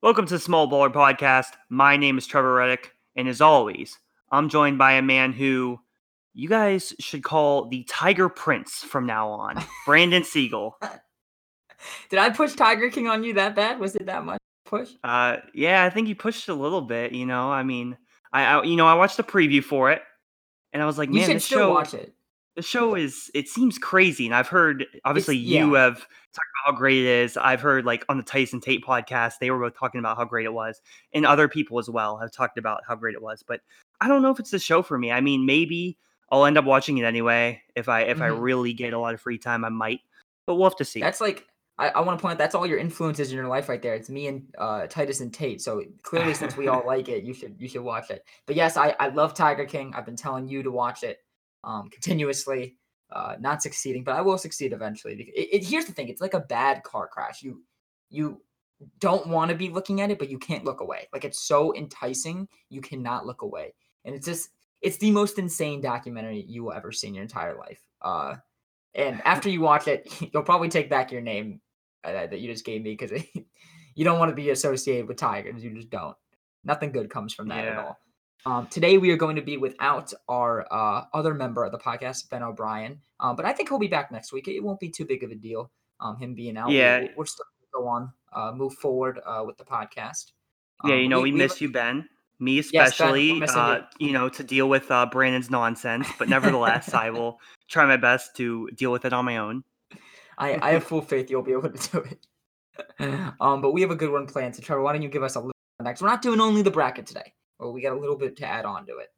Welcome to the Small Baller Podcast. My name is Trevor Reddick, and as always, I'm joined by a man who you guys should call the Tiger Prince from now on, Brandon Siegel. Did I push Tiger King on you that bad? Was it that much push? Uh, yeah, I think you pushed a little bit. You know, I mean, I, I you know, I watched the preview for it, and I was like, You man, should this still show, watch it. The show is it seems crazy, and I've heard obviously yeah. you have talked about how great it is. I've heard like on the Tyson Tate podcast, they were both talking about how great it was, and other people as well have talked about how great it was. But I don't know if it's the show for me. I mean, maybe I'll end up watching it anyway if I if I Mhm. really get a lot of free time. I might, but we'll have to see. That's like I, I want to point out that's all your influences in your life right there. It's me and uh, Titus and Tate. So clearly, since we all like it, you should you should watch it. But yes, I, I love Tiger King. I've been telling you to watch it um, continuously. Uh, not succeeding, but I will succeed eventually. It, it, here's the thing: it's like a bad car crash. You you don't want to be looking at it, but you can't look away. Like it's so enticing, you cannot look away. And it's just it's the most insane documentary you will ever see in your entire life. Uh, and after you watch it, you'll probably take back your name uh, that you just gave me because you don't want to be associated with tigers. You just don't. Nothing good comes from that at all. Um, today we are going to be without our uh, other member of the podcast, Ben O'Brien. Um, but I think he'll be back next week. It won't be too big of a deal. Um, him being out. Yeah. we- we're still going to go on, uh, move forward uh, with the podcast. Yeah, Um, you know, we, have miss you, Ben. Me Ben, we're especially, missing you. uh, you know, to deal with uh, Brandon's nonsense. But nevertheless, I will try my best to deal with it on my own. I, I have full faith you'll be able to do it. um, but we have a good one planned. So Trevor, why don't you give us a little next? We're not doing only the bracket today. Well, we got a little bit to add on to it.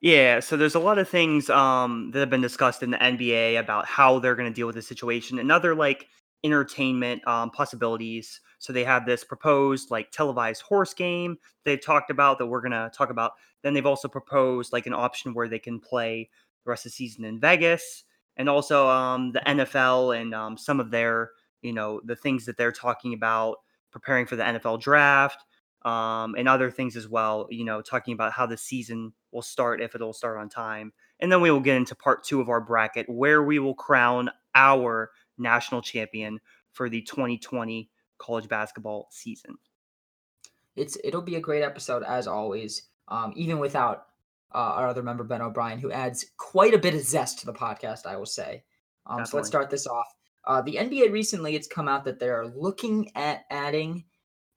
Yeah, so there's a lot of things um, that have been discussed in the NBA about how they're going to deal with the situation and other like entertainment um, possibilities. So they have this proposed like televised horse game they've talked about that we're going to talk about. Then they've also proposed like an option where they can play the rest of the season in Vegas, and also um, the NFL and um, some of their you know the things that they're talking about preparing for the NFL draft um, and other things as well. You know, talking about how the season will start if it'll start on time, and then we will get into part two of our bracket where we will crown our national champion for the 2020 college basketball season. It's it'll be a great episode as always. Um, even without uh, our other member Ben O'Brien, who adds quite a bit of zest to the podcast, I will say. Um, so let's start this off. Uh, the NBA recently, it's come out that they're looking at adding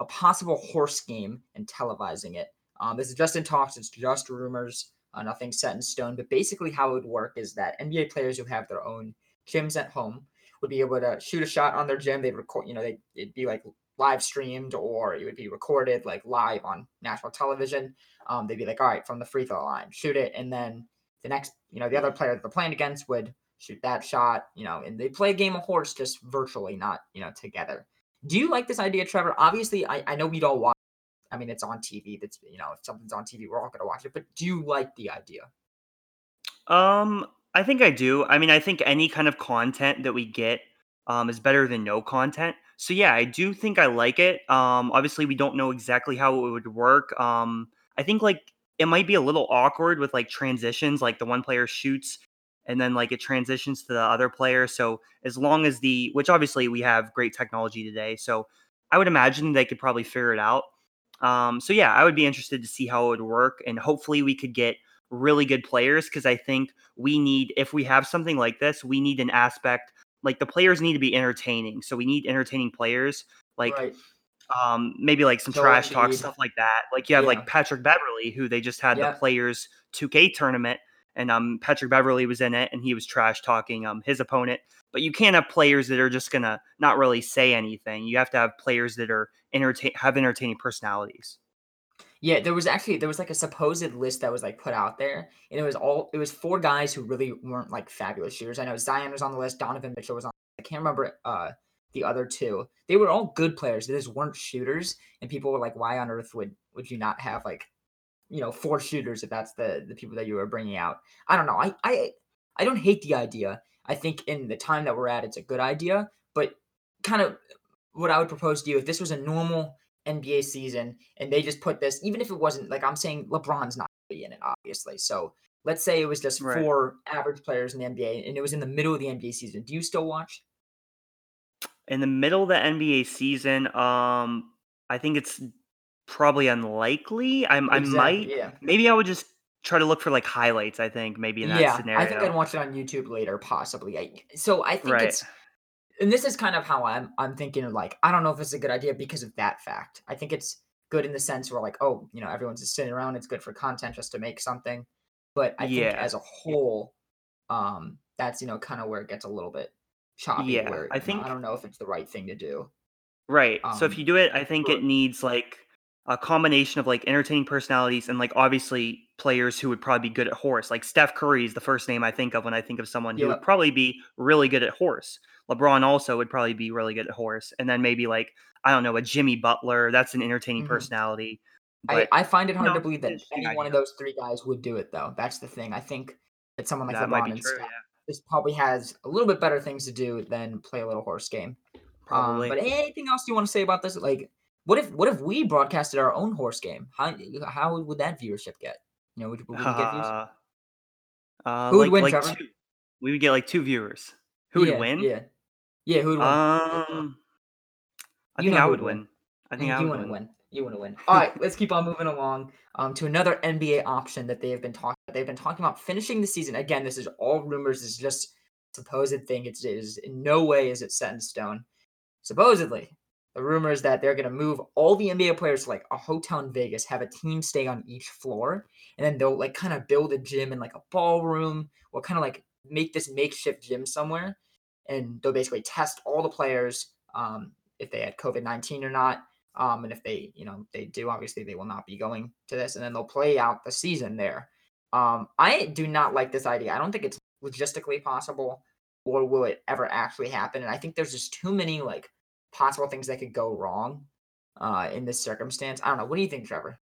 a possible horse game and televising it. Um, this is just in talks. It's just rumors. Uh, nothing set in stone. But basically, how it would work is that NBA players who have their own gyms at home would be able to shoot a shot on their gym. They'd record, you know, they it'd be like live streamed or it would be recorded like live on national television. Um, they'd be like, all right, from the free throw line, shoot it, and then the next, you know, the other player that they're playing against would shoot that shot, you know, and they play a game of horse just virtually, not you know together. Do you like this idea, Trevor? Obviously, I, I know we'd all watch. I mean, it's on TV. That's you know, if something's on TV, we're all gonna watch it. But do you like the idea? Um, I think I do. I mean, I think any kind of content that we get um, is better than no content. So yeah, I do think I like it. Um, obviously, we don't know exactly how it would work. Um, I think like it might be a little awkward with like transitions, like the one player shoots and then like it transitions to the other player. So as long as the, which obviously we have great technology today, so I would imagine they could probably figure it out. Um, so yeah, I would be interested to see how it would work, and hopefully we could get really good players because I think we need if we have something like this, we need an aspect like the players need to be entertaining. So we need entertaining players, like right. um maybe like some Joel trash talk stuff like that. Like you have Yeah. like Patrick Beverley, who they just had Yeah. the players 2K tournament, and um Patrick Beverley was in it, and he was trash talking um his opponent. But you can't have players that are just gonna not really say anything. You have to have players that are entertain have entertaining personalities. Yeah, there was actually there was like a supposed list that was like put out there, and it was all it was four guys who really weren't like fabulous shooters. I know Zion was on the list, Donovan Mitchell was on. I can't remember uh the other two. They were all good players. They just weren't shooters, and people were like, "Why on earth would would you not have like, you know, four shooters if that's the the people that you were bringing out?" I don't know. I I I don't hate the idea. I think in the time that we're at, it's a good idea. But kind of what I would propose to you if this was a normal NBA season and they just put this, even if it wasn't like I'm saying LeBron's not be in it, obviously. So let's say it was just Right. four average players in the NBA and it was in the middle of the NBA season. Do you still watch? in the middle of the NBA season, um, I think it's probably unlikely. I'm I might yeah. maybe I would just try to look for like highlights. I think maybe in that scenario. Yeah, I think I'd watch it on YouTube later, possibly. I so I think Right. it's and this is kind of how I'm I'm thinking of like, I don't know if it's a good idea because of that fact. I think it's good in the sense where like, oh, you know, everyone's just sitting around, it's good for content just to make something. But I think Yeah. as a whole, um, that's you know, kind of where it gets a little bit choppy Yeah. where, I think know, I don't know if it's the right thing to do. Right. So if Um you do it, I think for it needs like a combination of like entertaining personalities and like obviously players who would probably be good at horse. Like Steph Curry is the first name I think of when I think of someone who would probably be really good at horse. LeBron also would probably be really good at horse. And then maybe like, I don't know, a Jimmy Butler. That's an entertaining mhm. personality. But I find it hard to believe that any one of those 3 guys would do it, though. That's the thing. I think that someone like That LeBron and true. Steph Yeah. probably has a little bit better things to do than play a little horse game. Um, Probably. but anything else you wanna say about this? Like, what if what if we broadcasted our own horse game? How how would that viewership get? You know, would would we get views? Uh, uh, Who would like win, like Trevor? two. We would get like two viewers. Who would Yeah, win? yeah. Yeah, who would win? Um, I You think I would win. win. I think And I you would wanna win. win. You wanna win. All right, let's keep on moving along um, to another NBA option that they have been talking. They've been talking about finishing the season. Again, this is all rumors. This is just supposed thing. It's, it is in no way is it set in stone. Supposedly, the rumor is that they're going to move all the NBA players to like a hotel in Vegas, have a team stay on each floor, and then they'll like kind of build a gym in like a ballroom or kind of like make this makeshift gym somewhere. And they'll basically test all the players um, if they had COVID 19 or not. Um, and if they, you know, they do, obviously they will not be going to this, and then they'll play out the season there. Um, I do not like this idea. I don't think it's logistically possible, or will it ever actually happen? And I think there's just too many like possible things that could go wrong uh, in this circumstance. I don't know. What do you think, Trevor?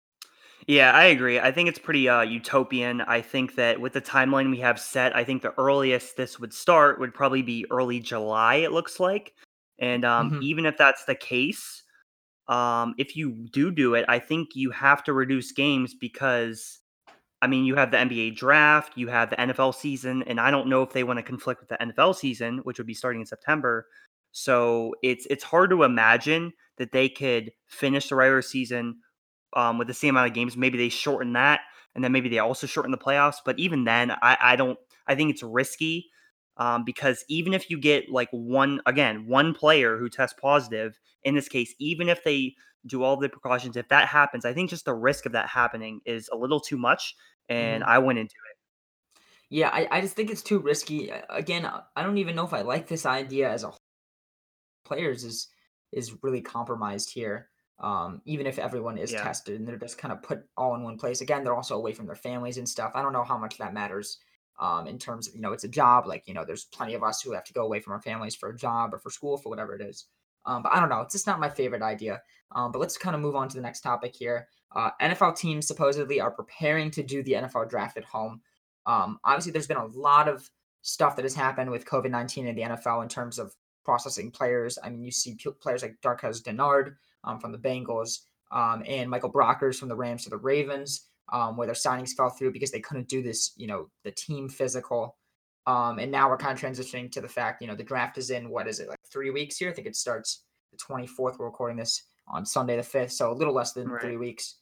Yeah, I agree. I think it's pretty uh, utopian. I think that with the timeline we have set, I think the earliest this would start would probably be early July. It looks like, and um, hmm even if that's the case, um, if you do do it, I think you have to reduce games because I mean you have the NBA draft, you have the NFL season, and I don't know if they want to conflict with the NFL season, which would be starting in September. So it's it's hard to imagine that they could finish the regular season um, with the same amount of games. Maybe they shorten that, and then maybe they also shorten the playoffs. But even then, I, I don't. I think it's risky um, because even if you get like one again one player who tests positive in this case, even if they do all the precautions, if that happens, I think just the risk of that happening is a little too much, and hmm I went into it. Yeah, I, I just think it's too risky. Again, I don't even know if I like this idea as a whole. Players is is really compromised here. Um, even if everyone is Yeah, tested and they're just kind of put all in one place. Again, they're also away from their families and stuff. I don't know how much that matters um, in terms of, you know, it's a job. Like, you know, there's plenty of us who have to go away from our families for a job or for school, for whatever it is. Um, but I don't know. It's just not my favorite idea. Um, but let's kind of move on to the next topic here. Uh, NFL teams supposedly are preparing to do the NFL draft at home. Um, obviously, there's been a lot of stuff that has happened with COVID 19 in the NFL in terms of processing players. I mean, you see players like Darqueze Dennard um, from the Bengals um, and Michael Brockers from the Rams to the Ravens, um, where their signings fell through because they couldn't do this, you know, the team physical. Um, and now we're kind of transitioning to the fact, you know, the draft is in what is it, like three weeks here? I think it starts the 24th. We're recording this on Sunday the 5th, so a little less than right. three weeks,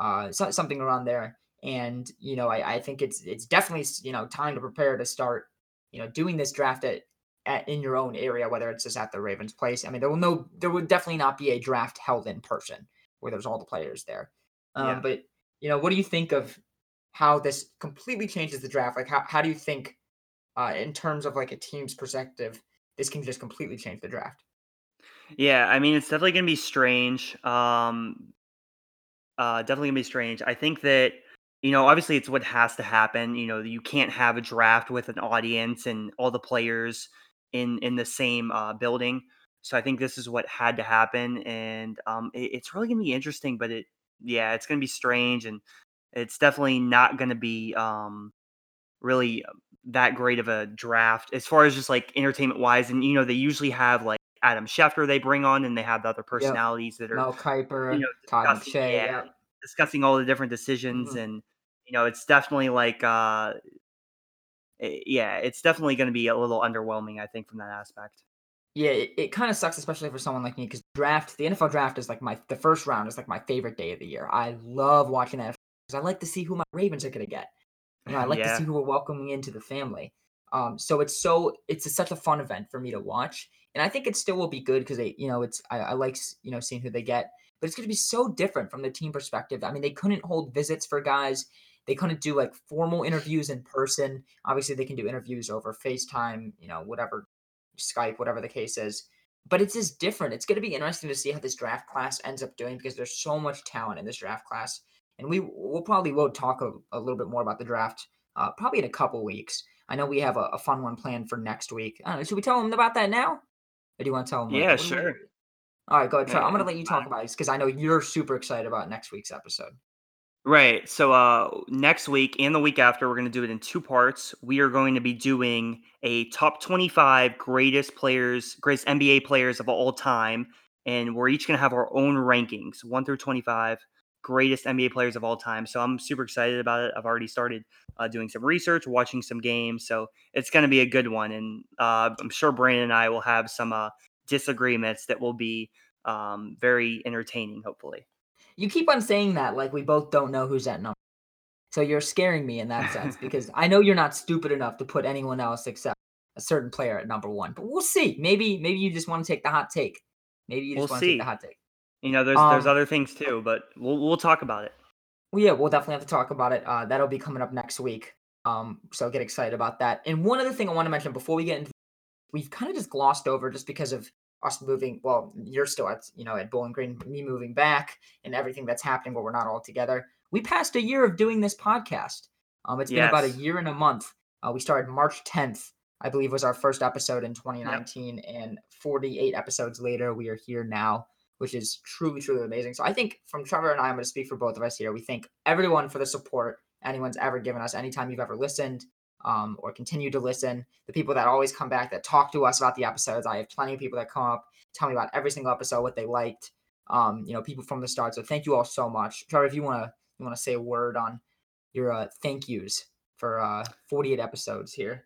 uh, so, something around there. And you know, I, I think it's it's definitely you know time to prepare to start you know doing this draft at at, in your own area, whether it's just at the Ravens place. I mean, there will no, there would definitely not be a draft held in person where there's all the players there. Um, Yeah. but you know, what do you think of how this completely changes the draft? Like, how how do you think, uh, in terms of like a team's perspective, this can just completely change the draft? Yeah, I mean, it's definitely gonna be strange. Um, Uh, definitely gonna be strange. I think that, you know, obviously it's what has to happen. You know, you can't have a draft with an audience and all the players in in the same uh, building. So I think this is what had to happen, and um, it, it's really gonna be interesting. But it, yeah, it's gonna be strange, and it's definitely not gonna be um, really uh, that great of a draft as far as just like entertainment wise. And you know, they usually have like Adam Schefter they bring on, and they have the other Yep. personalities that are Mel you Kiper, know, Todd McShay. yeah, Yep. discussing all the different decisions hmm and, you know, it's definitely like, uh, eh, yeah, it's definitely gonna be a little underwhelming, I think, from that aspect. Yeah, it, it kind of sucks, especially for someone like me, because draft, the NFL draft is like my the first round is like my favorite day of the year. I love watching that because I like to see who my Ravens are gonna get. You know, I like to see who we're welcoming into the family. Um, so it's so it's a, such a fun event for me to watch, and I think it still will be good because they, you know, it's I, I like you know seeing who they get, but it's going to be so different from the team perspective. I mean, they couldn't hold visits for guys. They couldn't do like formal interviews in person. Obviously, they can do interviews over FaceTime, you know, whatever, Skype, whatever the case is. But it's just different. It's going to be interesting to see how this draft class ends up doing because there's so much talent in this draft class and we will probably will talk a, a little bit more about the draft uh, probably in a couple weeks. I know we have a, a fun one planned for next week. Know, should we tell them about that now? Or do you want to tell them? Yeah, What do we- sure. All right, go ahead. Try. I'm going to let you talk about it because I know you're super excited about next week's episode. Right. So uh next week and the week after we're going to do it in two parts. We are going to be doing a top 25 greatest players, greatest NBA players of all time and we're each going to have our own rankings, 1 through 25 greatest NBA players of all time. So I'm super excited about it. I've already started uh, doing some research, watching some games, so it's going to be a good one and uh, I'm sure Brandon and I will have some uh, disagreements that will be um, very entertaining hopefully. You keep on saying that like we both don't know who's at number. So you're scaring me in that sense because I know you're not stupid enough to put anyone else except a certain player at number one. But we'll see. Maybe maybe you just want to take the hot take. Maybe you just We'll want to take the see. hot take. You know, there's there's Um, other things too, but we'll we'll talk about it. Well, yeah, we'll definitely have to talk about it. Uh, that'll be coming up next week. Um, so get excited about that. And one other thing I want to mention before we get into, we've kind of just glossed over just because of us moving. Well, you're still at you know at Bowling Green, me moving back, and everything that's happening where we're not all together. We passed a year of doing this podcast. Um, it's been about a year and a month. Uh, we started March 10th, I believe, was our first episode in 2019, and 48 episodes later, we are here now which is truly, truly amazing. So I think from Trevor and I, I'm going to speak for both of us here. We thank everyone for the support anyone's ever given us, anytime you've ever listened um, or continue to listen. The people that always come back that talk to us about the episodes. I have plenty of people that come up, tell me about every single episode, what they liked. Um, you know, people from the start. So thank you all so much. Trevor, if you want to, you want to say a word on your uh, thank yous for uh, 48 episodes here.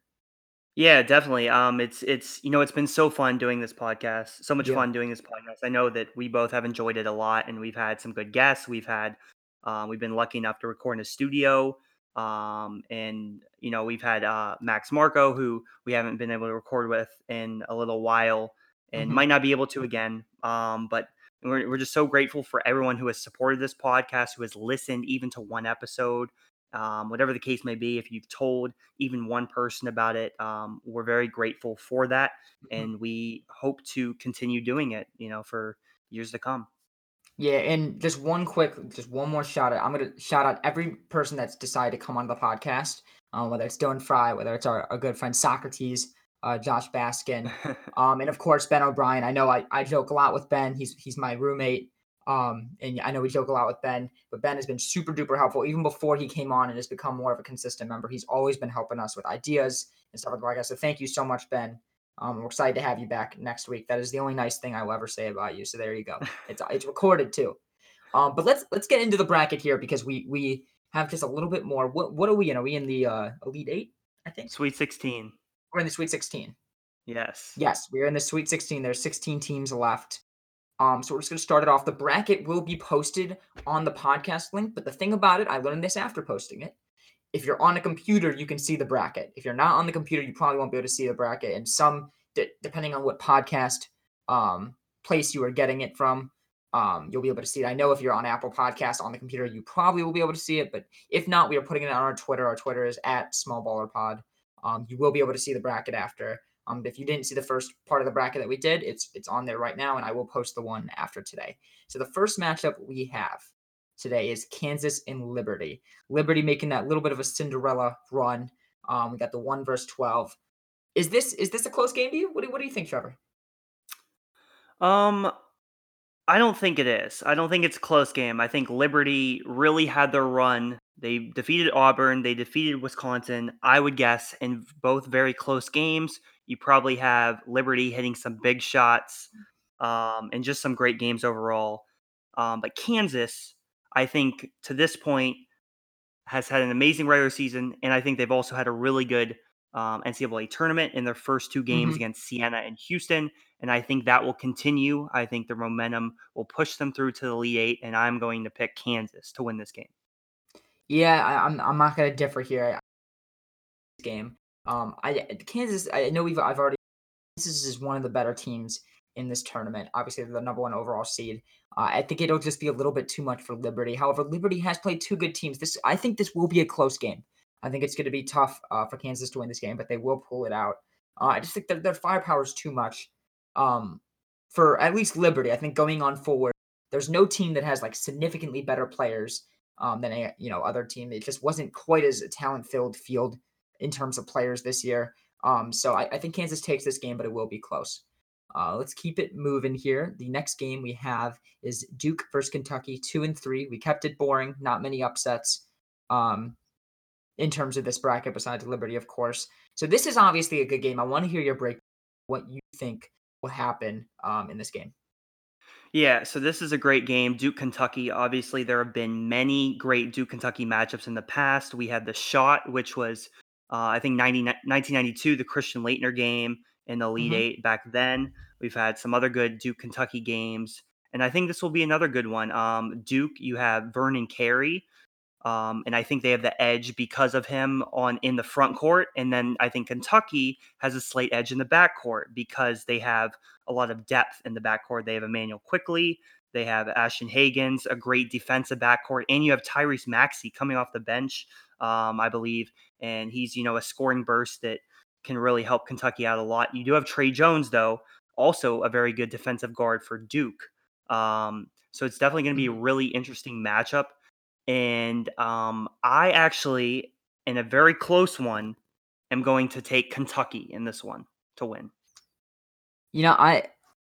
Yeah, definitely. Um, it's it's you know it's been so fun doing this podcast, so much Yeah. fun doing this podcast. I know that we both have enjoyed it a lot, and we've had some good guests. We've had, um, we've been lucky enough to record in a studio, um, and you know we've had uh, Max Marco, who we haven't been able to record with in a little while, and Mhm. might not be able to again. Um, but we're we're just so grateful for everyone who has supported this podcast, who has listened even to one episode. Um, whatever the case may be, if you've told even one person about it. Um, we're very grateful for that, Mhm. and we hope to continue doing it. You know, for years to come. Yeah, and just one quick, just one more shout out. I'm gonna shout out every person that's decided to come on the podcast, um, whether it's Dylan Fry, whether it's our, our good friend Socrates, uh, Josh Baskin, um, and of course Ben O'Brien. I know I, I joke a lot with Ben. He's he's my roommate, um, and I know we joke a lot with Ben. But Ben has been super duper helpful even before he came on and has become more of a consistent member. He's always been helping us with ideas and stuff like that. So thank you so much, Ben. Um, we're excited to have you back next week. That is the only nice thing I will ever say about you. So there you go. It's it's recorded too. Um, but let's let's get into the bracket here because we we have just a little bit more. What what are we in? Are we in the uh, elite eight? I think Sweet sixteen. we're in the Sweet Sixteen. Yes. Yes, we're in the Sweet 16. There's 16 teams left. Um, so we're just gonna start it off. The bracket will be posted on the podcast link, but the thing about it, I learned this after posting it. If you're on a computer, you can see the bracket. If you're not on the computer, you probably won't be able to see the bracket. And some, de- depending on what podcast um, place you are getting it from, um, you'll be able to see it. I know if you're on Apple Podcast on the computer, you probably will be able to see it. But if not, we are putting it on our Twitter. Our Twitter is at Small SmallBallerPod. Um, you will be able to see the bracket after. Um, if you didn't see the first part of the bracket that we did, it's it's on there right now, and I will post the one after today. So the first matchup we have today is Kansas and Liberty. Liberty making that little bit of a Cinderella run. Um, we got the one versus twelve. Is this is this a close game to you? What do, what do you think, Trevor? Um, I don't think it is. I don't think it's a close game. I think Liberty really had their run. They defeated Auburn. They defeated Wisconsin. I would guess in both very close games. You probably have Liberty hitting some big shots, um, and just some great games overall. Um, but Kansas, I think to this point, has had an amazing regular season, and I think they've also had a really good um, NCAA tournament in their first two games Mhm. against Siena and Houston. And I think that will continue. I think the momentum will push them through to the Elite Eight, and I'm going to pick Kansas to win this game. Yeah, I, I'm I'm not gonna differ here. This game, um, I Kansas. I know we've I've already. Kansas is one of the better teams in this tournament. Obviously, they're the number one overall seed. Uh, I think it'll just be a little bit too much for Liberty. However, Liberty has played two good teams. This I think this will be a close game. I think it's going to be tough uh, for Kansas to win this game, but they will pull it out. Uh, I just think that their firepower is too much um, for at least Liberty. I think going on forward, there's no team that has like significantly better players um, than a you know other team. It just wasn't quite as a talent filled field in terms of players this year. Um, so I, I think Kansas takes this game, but it will be close. Uh, let's keep it moving here. The next game we have is Duke versus Kentucky, two and three. We kept it boring, not many upsets um, in terms of this bracket, besides Liberty, of course. So this is obviously a good game. I want to hear your break, what you think will happen um, in this game. Yeah, so this is a great game. Duke Kentucky. Obviously, there have been many great Duke Kentucky matchups in the past. We had the shot, which was, uh, I think, 90, 1992, the Christian Laettner game in the Elite Mhm. Eight back then. We've had some other good Duke Kentucky games. And I think this will be another good one. Um, Duke, you have Vernon Carey, um, and I think they have the edge because of him on in the front court. And then I think Kentucky has a slight edge in the back court because they have a lot of depth in the back court. They have Immanuel Quickley, they have Ashton Hagans, a great defensive backcourt, and you have Tyrese Maxey coming off the bench, um, I believe, and he's you know a scoring burst that can really help Kentucky out a lot. You do have Tre Jones though, also a very good defensive guard for Duke. Um, so it's definitely going to be a Mhm. really interesting matchup. And um, I actually, in a very close one, am going to take Kentucky in this one to win. You know, I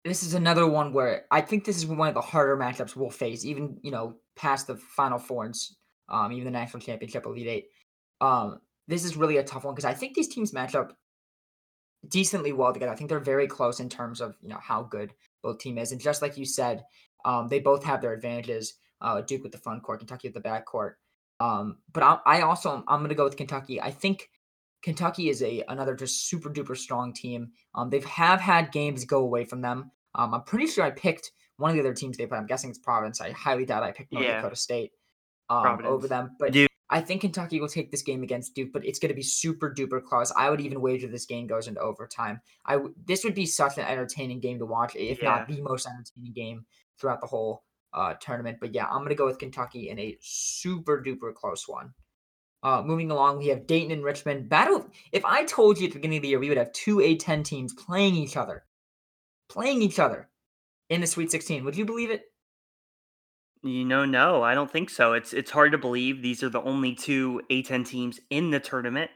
this is another one where I think this is one of the harder matchups we'll face, even you know past the Final Four and um, even the national championship, Elite Eight. Um, this is really a tough one because I think these teams match up decently well together. I think they're very close in terms of you know how good both team is, and just like you said, um, they both have their advantages. Uh, Duke with the front court, Kentucky with the back court. Um, but I, I also I'm going to go with Kentucky. I think Kentucky is a another just super duper strong team. Um, they've have had games go away from them. Um, I'm pretty sure I picked one of the other teams they played. I'm guessing it's Providence. I highly doubt I picked North Yeah, Dakota State um, over them. But Duke. I think Kentucky will take this game against Duke, but it's going to be super duper close. I would even wager this game goes into overtime. I w- this would be such an entertaining game to watch, if Yeah. not the most entertaining game throughout the whole uh, tournament. But yeah, I'm going to go with Kentucky in a super duper close one. Uh, moving along, we have Dayton and Richmond. Battle. If I told you at the beginning of the year we would have two A10 teams playing each other, playing each other in the Sweet 16, would you believe it? You know, no, I don't think so. It's it's hard to believe these are the only two A10 teams in the tournament,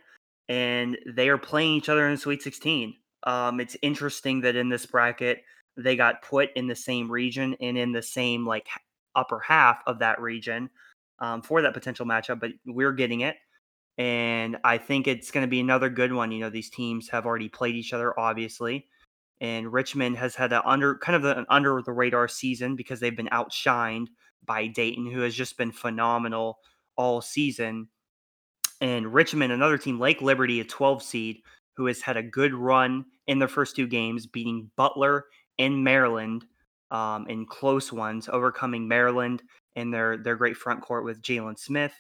and they are playing each other in the Sweet 16. Um, it's interesting that in this bracket they got put in the same region and in the same like upper half of that region um, for that potential matchup, but we're getting it, and I think it's going to be another good one. You know, these teams have already played each other, obviously, and Richmond has had an under kind of an under the radar season because they've been outshined by Dayton, who has just been phenomenal all season. And Richmond, another team like Liberty, a 12 seed, who has had a good run in their first two games, beating Butler and Maryland um, in close ones, overcoming Maryland in their their great front court with Jalen Smith.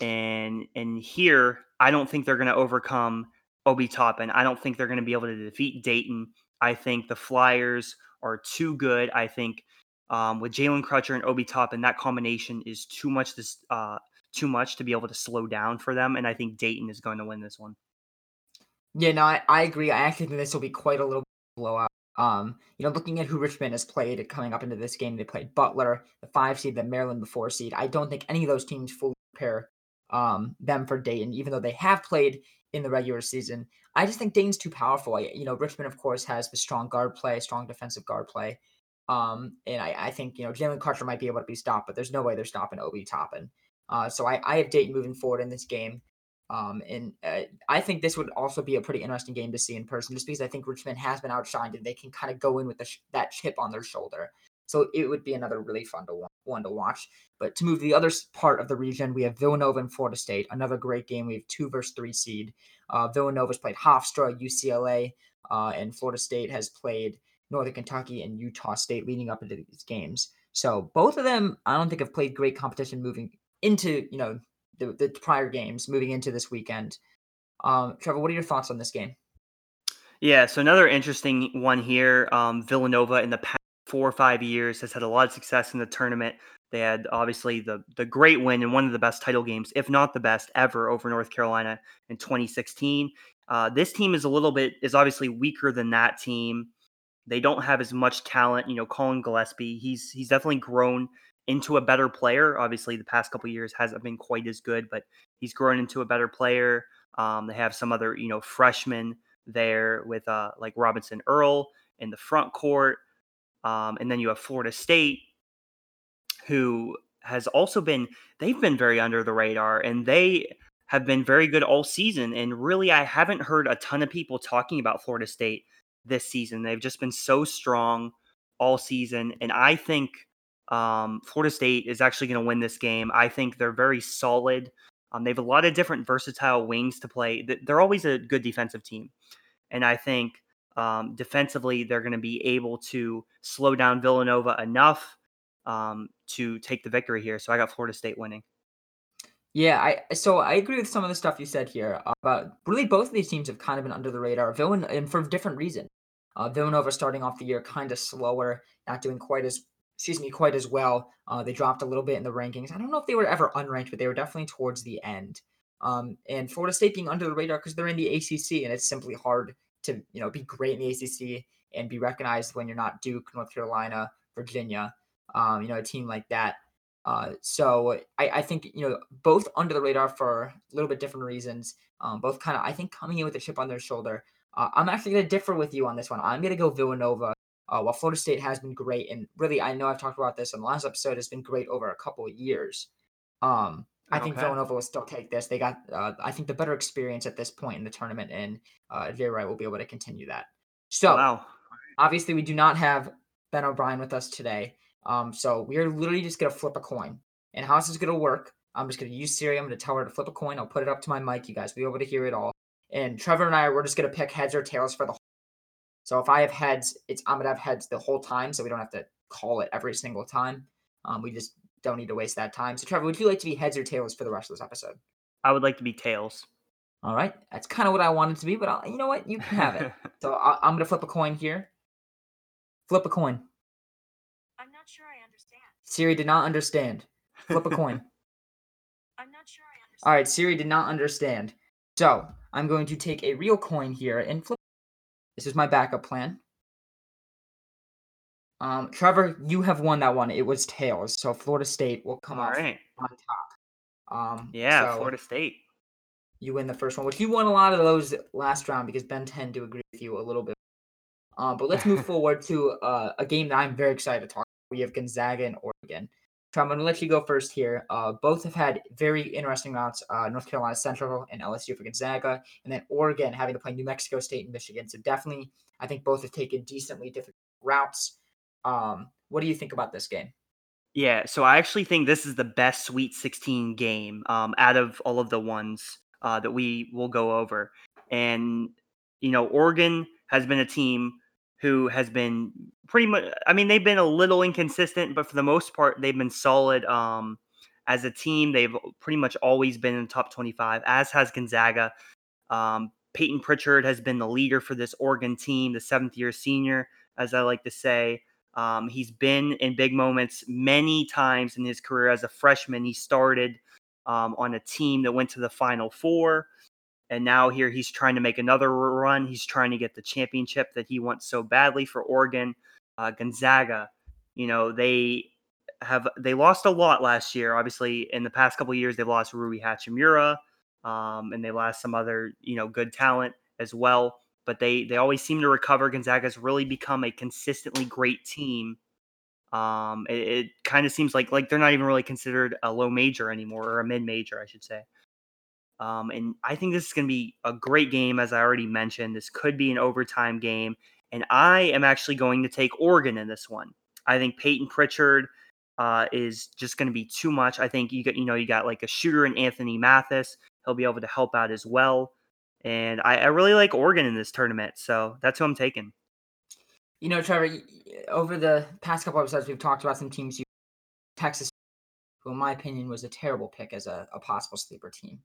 And and here, I don't think they're going to overcome Obi Toppin. I don't think they're going to be able to defeat Dayton. I think the Flyers are too good. I think um, with Jalen Crutcher and Obi Toppin, that combination is too much. This uh, too much to be able to slow down for them, and I think Dayton is going to win this one. Yeah, no, I, I agree. I actually think this will be quite a little blowout. Um, you know, looking at who Richmond has played coming up into this game, they played Butler, the five seed, the Maryland, the four seed. I don't think any of those teams fully prepare um, them for Dayton, even though they have played in the regular season. I just think Dayton's too powerful. You know, Richmond, of course, has the strong guard play, strong defensive guard play. Um, and I, I think, you know, Jalen Carter might be able to be stopped, but there's no way they're stopping Obi Toppin. Uh, so I, I have Dayton moving forward in this game. Um, and uh, I think this would also be a pretty interesting game to see in person, just because I think Richmond has been outshined and they can kind of go in with sh- that chip on their shoulder. So it would be another really fun to wa- one to watch. But to move to the other part of the region, we have Villanova and Florida State, another great game. We have two versus three seed. Uh, Villanova's played Hofstra, UCLA, uh, and Florida State has played Northern Kentucky and Utah State leading up into these games. So both of them, I don't think have played great competition moving into you know the, the prior games moving into this weekend. Um, Trevor, what are your thoughts on this game? Yeah, so another interesting one here. Um, Villanova in the past four or five years has had a lot of success in the tournament. They had obviously the the great win in one of the best title games, if not the best ever, over North Carolina in 2016. Uh, this team is a little bit is obviously weaker than that team. They don't have as much talent. You know, Collin Gillespie, he's he's definitely grown into a better player. Obviously, the past couple years hasn't been quite as good, but he's grown into a better player. Um, they have some other, you know, freshmen there with uh, like Robinson Earl in the front court, um, and then you have Florida State, who has also been they've been very under the radar, and they have been very good all season. And really, I haven't heard a ton of people talking about Florida State this season. They've just been so strong all season. And I think um, Florida State is actually going to win this game. I think they're very solid. Um, they have a lot of different versatile wings to play. They're always a good defensive team. And I think um, defensively, they're going to be able to slow down Villanova enough um, to take the victory here. So I got Florida State winning. Yeah, I so I agree with some of the stuff you said here. But really, both of these teams have kind of been under the radar. Villan and for different reasons. Uh, Villanova starting off the year kind of slower, not doing quite as excuse me quite as well. Uh, they dropped a little bit in the rankings. I don't know if they were ever unranked, but they were definitely towards the end. Um, and Florida State being under the radar because they're in the ACC, and it's simply hard to you know be great in the ACC and be recognized when you're not Duke, North Carolina, Virginia. Um, you know, a team like that. Uh, so I, I think you know both under the radar for a little bit different reasons. Um, both kind of I think coming in with a chip on their shoulder. Uh, I'm actually going to differ with you on this one. I'm going to go Villanova. Uh, while Florida State has been great, and really, I know I've talked about this in the last episode, has been great over a couple of years. Um, I okay. think Villanova will still take this. They got, uh, I think, the better experience at this point in the tournament, and uh, Jay Wright will be able to continue that. So, wow. obviously, we do not have Ben O'Brien with us today. Um, so we are literally just gonna flip a coin. And how this is gonna work, I'm just gonna use Siri. I'm gonna tell her to flip a coin. I'll put it up to my mic. You guys will be able to hear it all. And Trevor and I, we're just gonna pick heads or tails for the. Whole. So if I have heads, it's I'm gonna have heads the whole time, so we don't have to call it every single time. Um, we just don't need to waste that time. So Trevor, would you like to be heads or tails for the rest of this episode? I would like to be tails. All right, that's kind of what I wanted to be, but I'll, you know what? You can have it. so I, I'm gonna flip a coin here. Flip a coin. I'm not sure I understand. Siri did not understand. Flip a coin. I'm not sure I understand. All right, Siri did not understand. So I'm going to take a real coin here and flip. This is my backup plan. Um, Trevor, you have won that one. It was tails, so Florida State will come All off right. on top. Um, yeah, so Florida State. You win the first one, which you won a lot of those last round because Ben tend to agree with you a little bit. Um, but let's move forward to uh, a game that I'm very excited to talk we have Gonzaga and Oregon. So I'm going to let you go first here. Uh, both have had very interesting routes. Uh, North Carolina Central and LSU for Gonzaga, and then Oregon having to play New Mexico State and Michigan. So definitely, I think both have taken decently different routes. Um, what do you think about this game? Yeah, so I actually think this is the best Sweet 16 game um, out of all of the ones uh, that we will go over. And, you know, Oregon has been a team who has been pretty much I mean they've been a little inconsistent but for the most part they've been solid um as a team they've pretty much always been in the top 25 as has Gonzaga. Um Payton Pritchard has been the leader for this Oregon team the 7th year senior as I like to say. Um, he's been in big moments many times in his career. As a freshman he started um, on a team that went to the final four and now here he's trying to make another run. He's trying to get the championship that he wants so badly for Oregon. Uh, Gonzaga, you know, they have they lost a lot last year. Obviously, in the past couple years, they've lost Rui Hachimura, um, and they lost some other you know good talent as well. But they they always seem to recover. Gonzaga's really become a consistently great team. Um, it, it kind of seems like like they're not even really considered a low major anymore or a mid major, I should say. Um, and I think this is going to be a great game, as I already mentioned. This could be an overtime game. And I am actually going to take Oregon in this one. I think Payton Pritchard uh, is just going to be too much. I think you got, you know, you got like a shooter in Anthony Mathis. He'll be able to help out as well. And I, I really like Oregon in this tournament, so that's who I'm taking. You know, Trevor, over the past couple episodes, we've talked about some teams. You Texas, who in my opinion was a terrible pick as a, a possible sleeper team.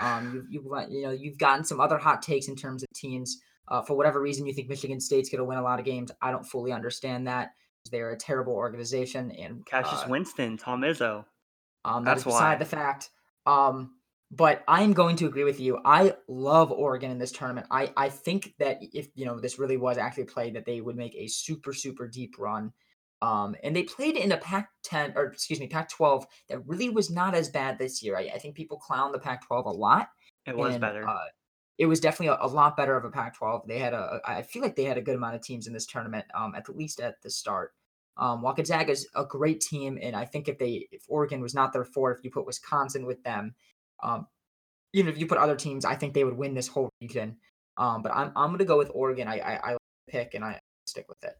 Um, you've, you've you know you've gotten some other hot takes in terms of teams. Uh, for whatever reason, you think Michigan State's going to win a lot of games. I don't fully understand that. They're a terrible organization, and Cassius uh, Winston, Tom Izzo. Um, That's is beside why. the fact. Um, but I am going to agree with you. I love Oregon in this tournament. I, I think that if you know this really was actually played, that they would make a super super deep run. Um, and they played in a Pac-10 or excuse me Pac-12 that really was not as bad this year. I, I think people clown the Pac-12 a lot, It was and better. uh, it was definitely a, a lot better of a Pac-12. They had a, I feel like they had a good amount of teams in this tournament, um, at least at the start. Um, while Gonzaga is a great team, and I think if they, if Oregon was not their fourth, you put Wisconsin with them, um, even if you put other teams, I think they would win this whole region. Um, but I'm, I'm going to go with Oregon. I, I, I pick and I stick with it.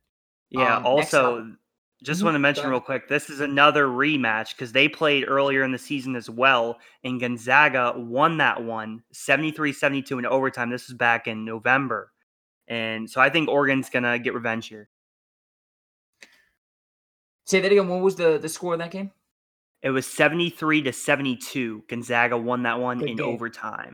Yeah. Um, also, just Mhm, want to mention real quick, this is another rematch because they played earlier in the season as well, and Gonzaga won that one 73-72 in overtime. This was back in November, and so I think Oregon's gonna get revenge here. Say that again. What was the, the score of that game? It was 73 to 72. Gonzaga won that one Good in game. overtime.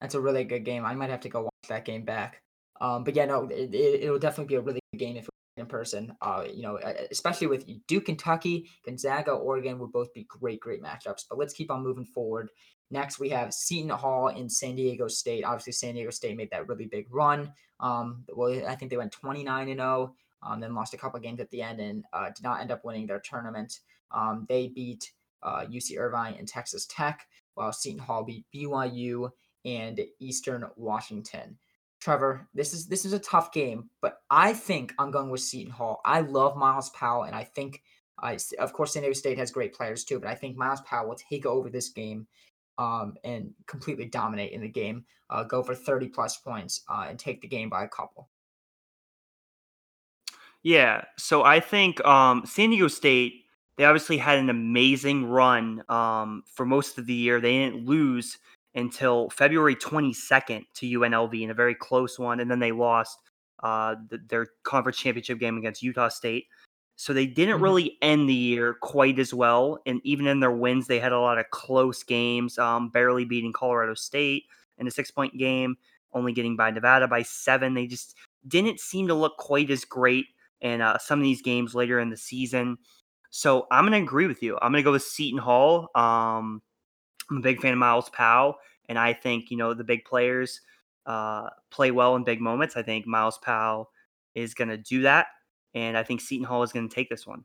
That's a really good game. I might have to go watch that game back. Um, but yeah, no, it, it, it'll definitely be a really good game if in person. Uh, you know, especially with Duke, Kentucky, Gonzaga, Oregon would both be great, great matchups. But let's keep on moving forward. Next, we have Seton Hall in San Diego State. Obviously, San Diego State made that really big run. Um, well, I think they went 29 and 0, um, then lost a couple games at the end and uh, did not end up winning their tournament. Um, they beat uh, UC Irvine and Texas Tech, while Seton Hall beat BYU and Eastern Washington. Trevor, this is this is a tough game, but I think I'm going with Seton Hall. I love Myles Powell, and I think, of course, San Diego State has great players too, but I think Myles Powell will take over this game, um, and completely dominate in the game, uh, go for 30 plus points, uh, and take the game by a couple. Yeah, so I think um, San Diego State they obviously had an amazing run um, for most of the year. They didn't lose until February 22nd to UNLV in a very close one, and then they lost uh, th- their conference championship game against Utah State. So they didn't Mhm. really end the year quite as well, and even in their wins, they had a lot of close games, um, barely beating Colorado State in a six-point game, only getting by Nevada by seven. They just didn't seem to look quite as great in uh, some of these games later in the season. So I'm going to agree with you. I'm going to go with Seton Hall. Um, I'm a big fan of Myles Powell, and I think you know the big players uh, play well in big moments. I think Myles Powell is going to do that, and I think Seton Hall is going to take this one.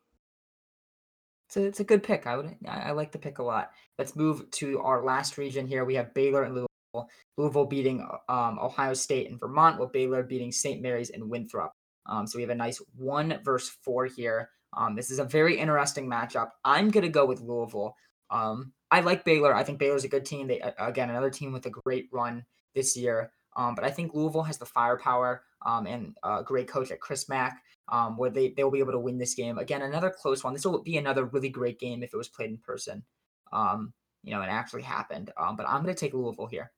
So it's a good pick. I would I, like the pick a lot. Let's move to our last region here. We have Baylor and Louisville. Louisville beating um, Ohio State and Vermont, while Baylor beating St. Mary's and Winthrop. Um, so we have a nice one versus four here. Um, this is a very interesting matchup. I'm gonna go with Louisville. Um, I like Baylor. I think Baylor's a good team. They again another team with a great run this year. Um, but I think Louisville has the firepower um, and a great coach at Chris Mack um, where they they'll be able to win this game. Again, another close one. This will be another really great game if it was played in person. Um, you know, and actually happened. Um, but I'm gonna take Louisville here.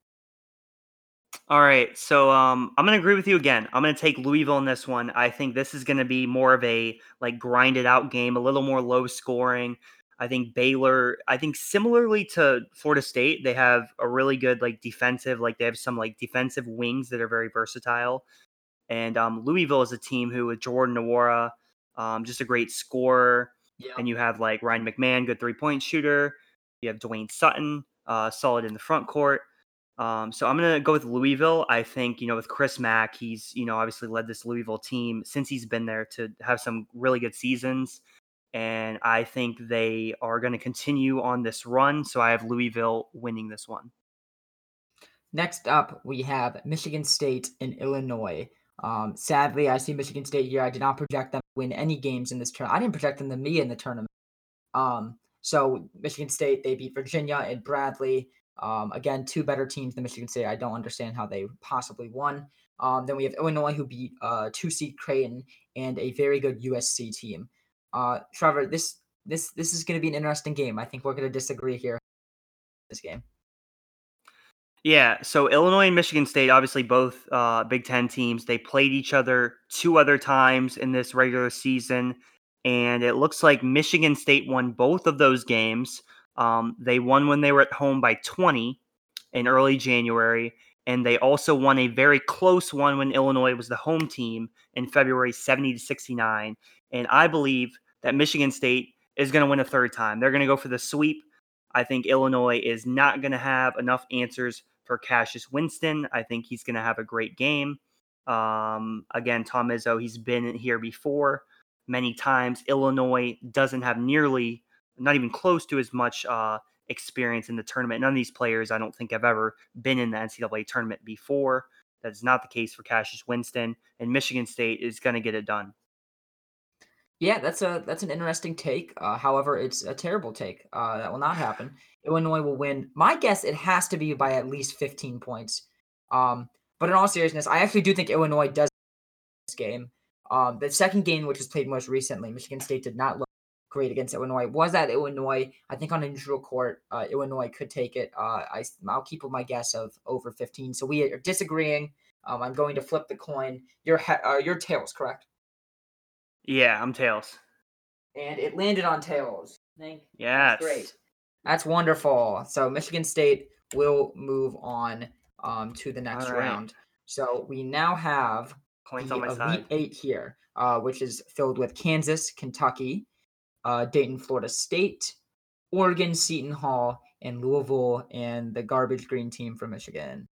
All right, so um, I'm going to agree with you again. I'm going to take Louisville in this one. I think this is going to be more of a like grinded out game, a little more low scoring. I think Baylor. I think similarly to Florida State, they have a really good like defensive. Like they have some like defensive wings that are very versatile. And um, Louisville is a team who with Jordan Nwora, um, just a great scorer. Yeah. And you have like Ryan McMahon, good three point shooter. You have Dwayne Sutton, uh, solid in the front court. Um, so I'm gonna go with Louisville. I think you know with Chris Mack, he's you know obviously led this Louisville team since he's been there to have some really good seasons, and I think they are going to continue on this run. So I have Louisville winning this one. Next up, we have Michigan State and Illinois. Um, sadly, I see Michigan State here. I did not project them to win any games in this tournament. I didn't project them to me in the tournament. Um, so Michigan State they beat Virginia and Bradley. Um, again, two better teams than Michigan State. I don't understand how they possibly won. Um, then we have Illinois who beat uh, two seed Creighton and a very good USC team. Uh, Trevor, this this this is going to be an interesting game. I think we're going to disagree here. This game. Yeah, so Illinois and Michigan State, obviously both uh, Big Ten teams, they played each other two other times in this regular season, and it looks like Michigan State won both of those games. Um, they won when they were at home by 20 in early January, and they also won a very close one when Illinois was the home team in February, 70 to 69. And I believe that Michigan State is going to win a third time. They're going to go for the sweep. I think Illinois is not going to have enough answers for Cassius Winston. I think he's going to have a great game. Um, again, Tom Izzo, he's been here before many times. Illinois doesn't have nearly, not even close to as much uh, experience in the tournament. None of these players, I don't think, have ever been in the NCAA tournament before. That is not the case for Cassius Winston, and Michigan State is going to get it done. Yeah, that's a that's an interesting take. Uh, however, it's a terrible take. Uh, that will not happen. Illinois will win. My guess, it has to be by at least 15 points. Um, but in all seriousness, I actually do think Illinois does this game. Um, the second game, which was played most recently, Michigan State did not look great against Illinois. Was that Illinois? I think on a neutral court, uh, Illinois could take it. Uh, I I'll keep with my guess of over 15. So we are disagreeing. Um, I'm going to flip the coin. Your he- uh, your tails, correct? Yeah, I'm tails. And it landed on tails. Thank yes. That's great. That's wonderful. So Michigan State will move on um, to the next right. round. So we now have points on my Elite side. Eight here, uh, which is filled with Kansas, Kentucky, uh, Dayton, Florida State, Oregon, Seton Hall, and Louisville, and the garbage green team from Michigan.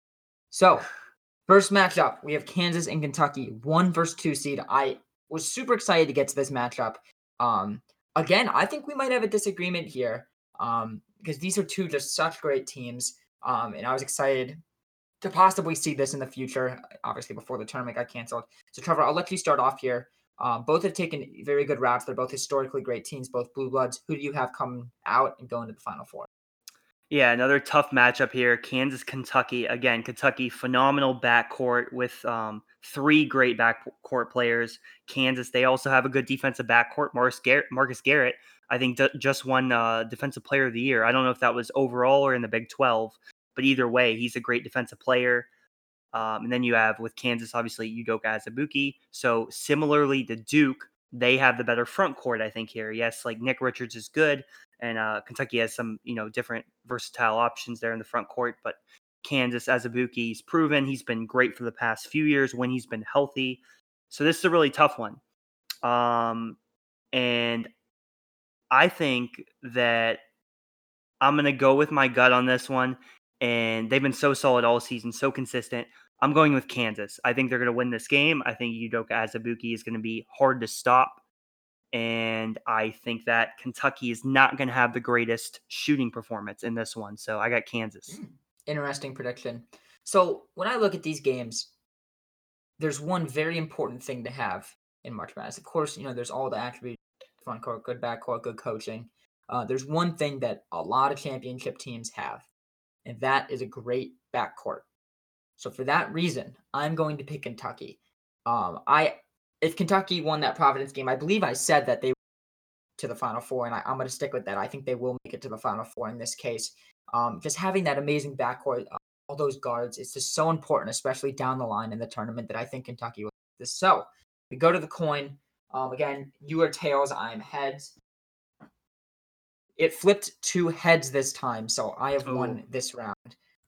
So, first matchup, we have Kansas and Kentucky, one versus two seed. I was super excited to get to this matchup. Um, again, I think we might have a disagreement here um, because these are two just such great teams. Um, and I was excited to possibly see this in the future. Obviously, before the tournament got canceled. So, Trevor, I'll let you start off here. Um, both have taken very good routes. They're both historically great teams, both blue bloods. Who do you have come out and going to the final four? Yeah, another tough matchup here. Kansas, Kentucky. Again, Kentucky, phenomenal backcourt with um, three great backcourt players. Kansas, they also have a good defensive backcourt. Marcus Garrett, Marcus Garrett I think, d- just won uh, Defensive Player of the Year. I don't know if that was overall or in the Big 12, but either way, he's a great defensive player. Um, and then you have with Kansas, obviously, Udoka Azubuike. So similarly to Duke, they have the better front court, I think, here. Yes, like Nick Richards is good, and uh, Kentucky has some, you know, different versatile options there in the front court. But Kansas, as Azubuike, he's proven he's been great for the past few years when he's been healthy. So this is a really tough one. Um, and I think that I'm going to go with my gut on this one. And they've been so solid all season, so consistent. I'm going with Kansas. I think they're going to win this game. I think Udoka Azubuike is going to be hard to stop. And I think that Kentucky is not going to have the greatest shooting performance in this one. So I got Kansas. Hmm, interesting prediction. So when I look at these games, there's one very important thing to have in March Madness. Of course, you know, there's all the attributes front court, good back court, good coaching. Uh, there's one thing that a lot of championship teams have, and that is a great backcourt. So for that reason, I'm going to pick Kentucky. Um, I if Kentucky won that Providence game, I believe I said that they to the Final Four, and I, am going to stick with that. I think they will make it to the Final Four in this case. Um, just having that amazing backcourt, uh, all those guards, it's just so important, especially down the line in the tournament. That I think Kentucky will. This. So we go to the coin. Um, again, you are tails, I'm heads. It flipped to heads this time, so I have Ooh. won this round.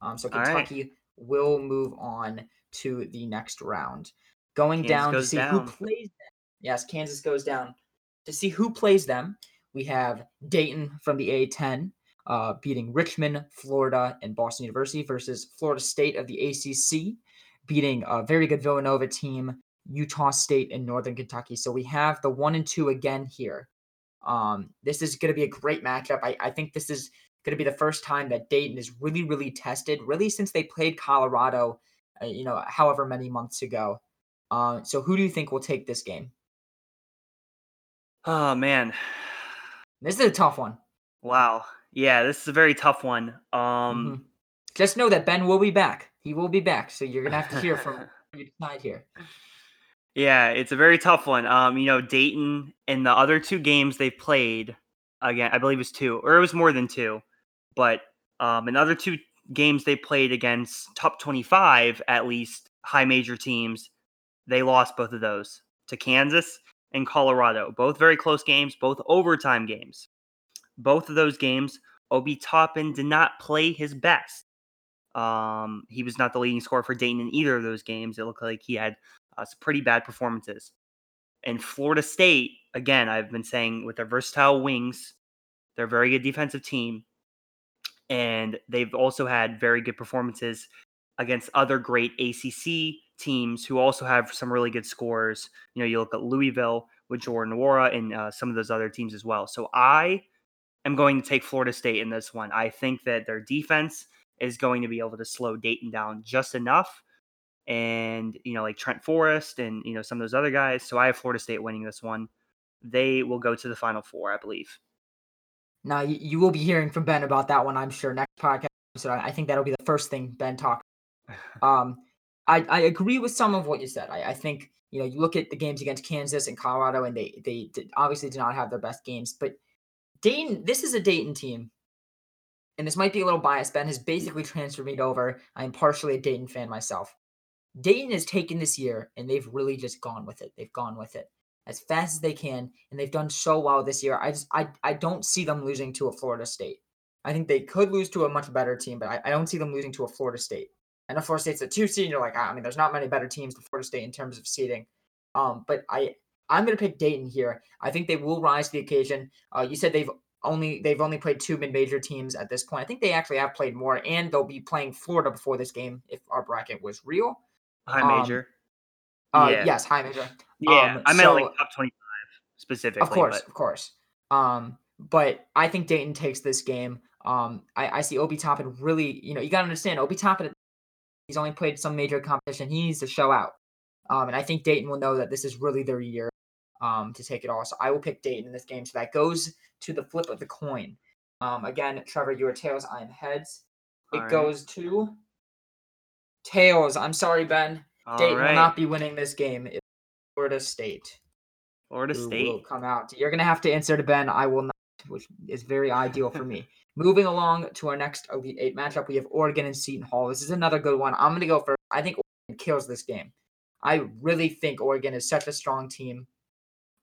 Um, so Kentucky right. will move on to the next round. Going Kansas down to see down. who plays them. Yes, Kansas goes down. To see who plays them, we have Dayton from the A10 uh, beating Richmond, Florida, and Boston University versus Florida State of the ACC beating a very good Villanova team Utah State, and Northern Kentucky. So we have the one and two again here. Um, this is going to be a great matchup. I, I think this is going to be the first time that Dayton is really, really tested, really since they played Colorado, uh, you know, however many months ago. Uh, so who do you think will take this game? Oh man, this is a tough one. Wow. Yeah, this is a very tough one. Um, mm-hmm. just know that Ben will be back. He will be back. So you're gonna have to hear from your side here. Yeah, it's a very tough one. Um, you know, Dayton in the other two games they played, again, I believe it was two, or it was more than two, but um, in other two games they played against top 25, at least high major teams, they lost both of those to Kansas and Colorado. Both very close games, both overtime games. Both of those games, Obi Toppin did not play his best. Um, he was not the leading scorer for Dayton in either of those games. It looked like he had uh, some pretty bad performances. And Florida State, again, I've been saying with their versatile wings, they're a very good defensive team. And they've also had very good performances against other great ACC teams who also have some really good scores. You know, you look at Louisville with Jordan Nwora and uh, some of those other teams as well. So I am going to take Florida State in this one. I think that their defense is going to be able to slow Dayton down just enough. And, you know, like Trent Forrest and, you know, some of those other guys. So I have Florida State winning this one. They will go to the final four, I believe. Now, you, will be hearing from Ben about that one, I'm sure, next podcast. So I think that'll be the first thing Ben talks. Um, I, I agree with some of what you said. I, I think, you know, you look at the games against Kansas and Colorado, and they, they did, obviously did not have their best games. But Dayton, this is a Dayton team and this might be a little biased, Ben has basically transferred me over. I am partially a Dayton fan myself. Dayton has taken this year and they've really just gone with it. They've gone with it as fast as they can, and they've done so well this year. I just I, I don't see them losing to a Florida State. I think they could lose to a much better team, but I, I don't see them losing to a Florida State. And if Florida State's a two seed, and you're like, I mean, there's not many better teams than Florida State in terms of seeding. Um, but I I'm gonna pick Dayton here. I think they will rise to the occasion. Uh, you said they've only they've only played two mid-major teams at this point. I think they actually have played more, and they'll be playing Florida before this game if our bracket was real. High um, major. Uh, yeah. Yes, high major. Yeah, um, I meant so, like top twenty-five specifically. Of course, but. of course. Um, but I think Dayton takes this game. Um, I, I see Obi Toppin really. You know, you gotta understand Obi Toppin. He's only played some major competition. He needs to show out. Um, and I think Dayton will know that this is really their year um, to take it all. So I will pick Dayton in this game. So that goes to the flip of the coin. Um, again, Trevor, you are tails. I am heads. It right. goes to tails. I'm sorry, Ben. All Dayton right. will not be winning this game. It's Florida State. Florida State will come out. You're gonna have to answer to Ben. I will not, which is very ideal for me. Moving along to our next Elite Eight matchup, we have Oregon and Seton Hall. This is another good one. I'm gonna go first. I think Oregon kills this game. I really think Oregon is such a strong team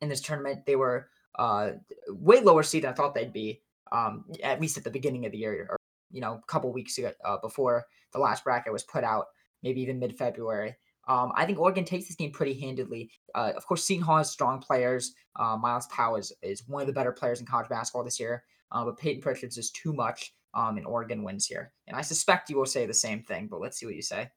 in this tournament. They were uh, way lower seed than I thought they'd be, um, at least at the beginning of the year, or you know, a couple weeks ago uh, before the last bracket was put out, maybe even mid February. Um, I think Oregon takes this game pretty handedly. Uh, of course, Seton Hall has strong players. Uh, Myles Powell is, is one of the better players in college basketball this year, uh, but Payton Pritchard's is too much, um, and Oregon wins here. And I suspect you will say the same thing, but let's see what you say.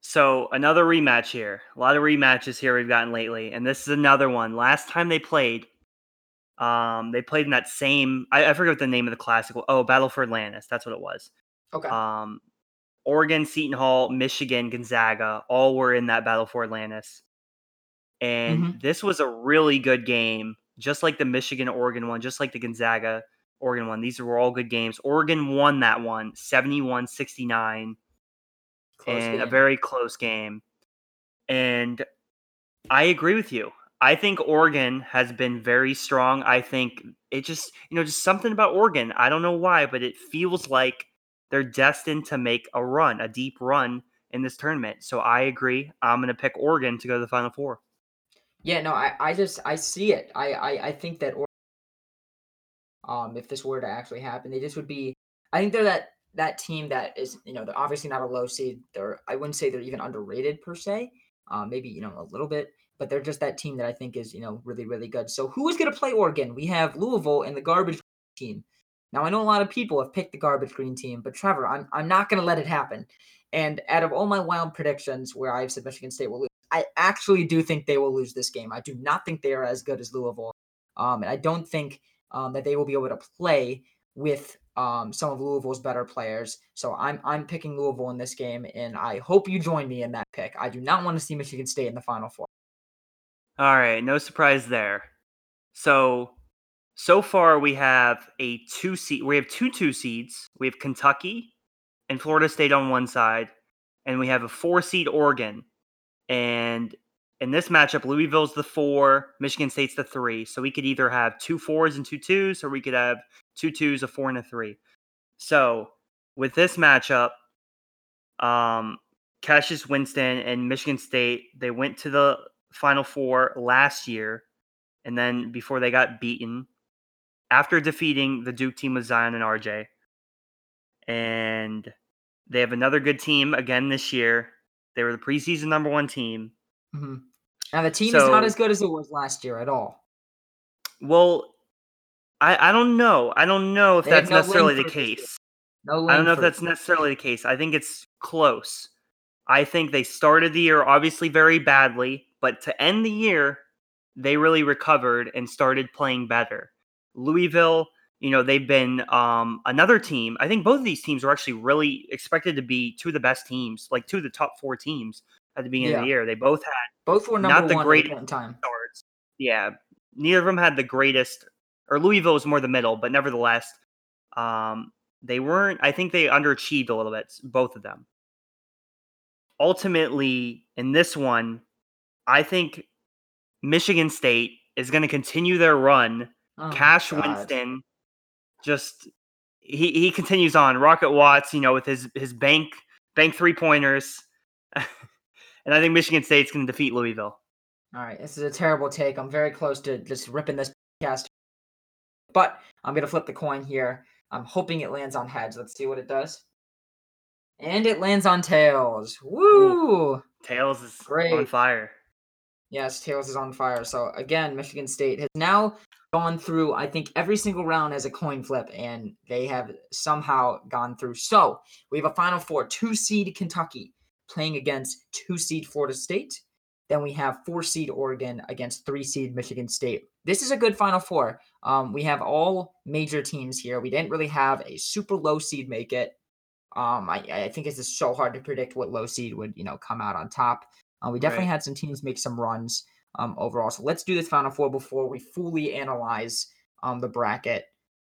So another rematch here. A lot of rematches here we've gotten lately, and this is another one. Last time they played, um, they played in that same. I, I forget what the name of the classic. Oh, Battle for Atlantis. That's what it was. Okay. Um, Oregon, Seton Hall, Michigan, Gonzaga, all were in that Battle for Atlantis, and mm-hmm. this was a really good game, just like the Michigan Oregon one, just like the Gonzaga Oregon one. These were all good games. Oregon won that one, 71 69 Close and game. A very close game. And I agree with you. I think Oregon has been very strong. I think it just, you know, just something about Oregon. I don't know why, but it feels like they're destined to make a run, a deep run in this tournament. So I agree. I'm going to pick Oregon to go to the Final Four. Yeah, no, I, I just I see it. I, I, I think that um if this were to actually happen, they just would be. I think they're that that team that is, you know, they're obviously not a low seed. They're I wouldn't say they're even underrated per se. Uh, maybe you know a little bit, but they're just that team that I think is you know really really good. So who is going to play Oregon? We have Louisville and the garbage team. Now I know a lot of people have picked the garbage green team, but Trevor, I'm I'm not going to let it happen. And out of all my wild predictions, where I've said Michigan State will lose, I actually do think they will lose this game. I do not think they are as good as Louisville, um, and I don't think um, that they will be able to play with um, some of Louisville's better players. So I'm I'm picking Louisville in this game, and I hope you join me in that pick. I do not want to see Michigan State in the Final Four. All right, no surprise there. So so far we have a two seed. We have two two seeds. We have Kentucky and Florida State on one side, and we have a four seed Oregon. And in this matchup, Louisville's the four, Michigan State's the three. So we could either have two fours and two twos, or we could have two twos, a four, and a three. So with this matchup, Um, Cassius Winston and Michigan State, they went to the Final Four last year, and then before they got beaten, after defeating the Duke team with Zion and RJ. And they have another good team again this year. They were the preseason number one team. hmm Now the team is not as good as it was last year at all. Well, I, I don't know. I don't know if They that's no necessarily the Langford this year. case. No, I don't know if that's necessarily the case. I think it's close. I think they started the year obviously very badly, but to end the year, they really recovered and started playing better. Louisville, you know, they've been um, another team. I think both of these teams were actually really expected to be two of the best teams, like two of the top four teams at the beginning of the year. They both had Both were not the one great- at a point in time. starts. Yeah, neither of them had the greatest, or Louisville was more the middle, but nevertheless, um, they weren't. I think they underachieved a little bit, both of them. Ultimately, in this one, I think Michigan State is going to continue their run. Oh, Cash Winston, just he he continues on. Rocket Watts, you know, with his his bank bank three pointers, and I think Michigan State's going to defeat Louisville. All right, this is a terrible take. I'm very close to just ripping this cast, but I'm gonna flip the coin here. I'm hoping it lands on heads. Let's see what it does. And it lands on tails. Woo! Tails is Great. on fire. Yes, tails is on fire. So again, Michigan State has now gone through. I think every single round as a coin flip, and they have somehow gone through. So we have a Final Four: two seed Kentucky playing against two seed Florida State. Then we have four seed Oregon against three seed Michigan State. This is a good Final Four. Um, we have all major teams here. We didn't really have a super low seed make it. Um, I, I think it's just so hard to predict what low seed would you know come out on top. Uh, we definitely Right. had some teams make some runs um, overall. So let's do this Final Four before we fully analyze um, the bracket.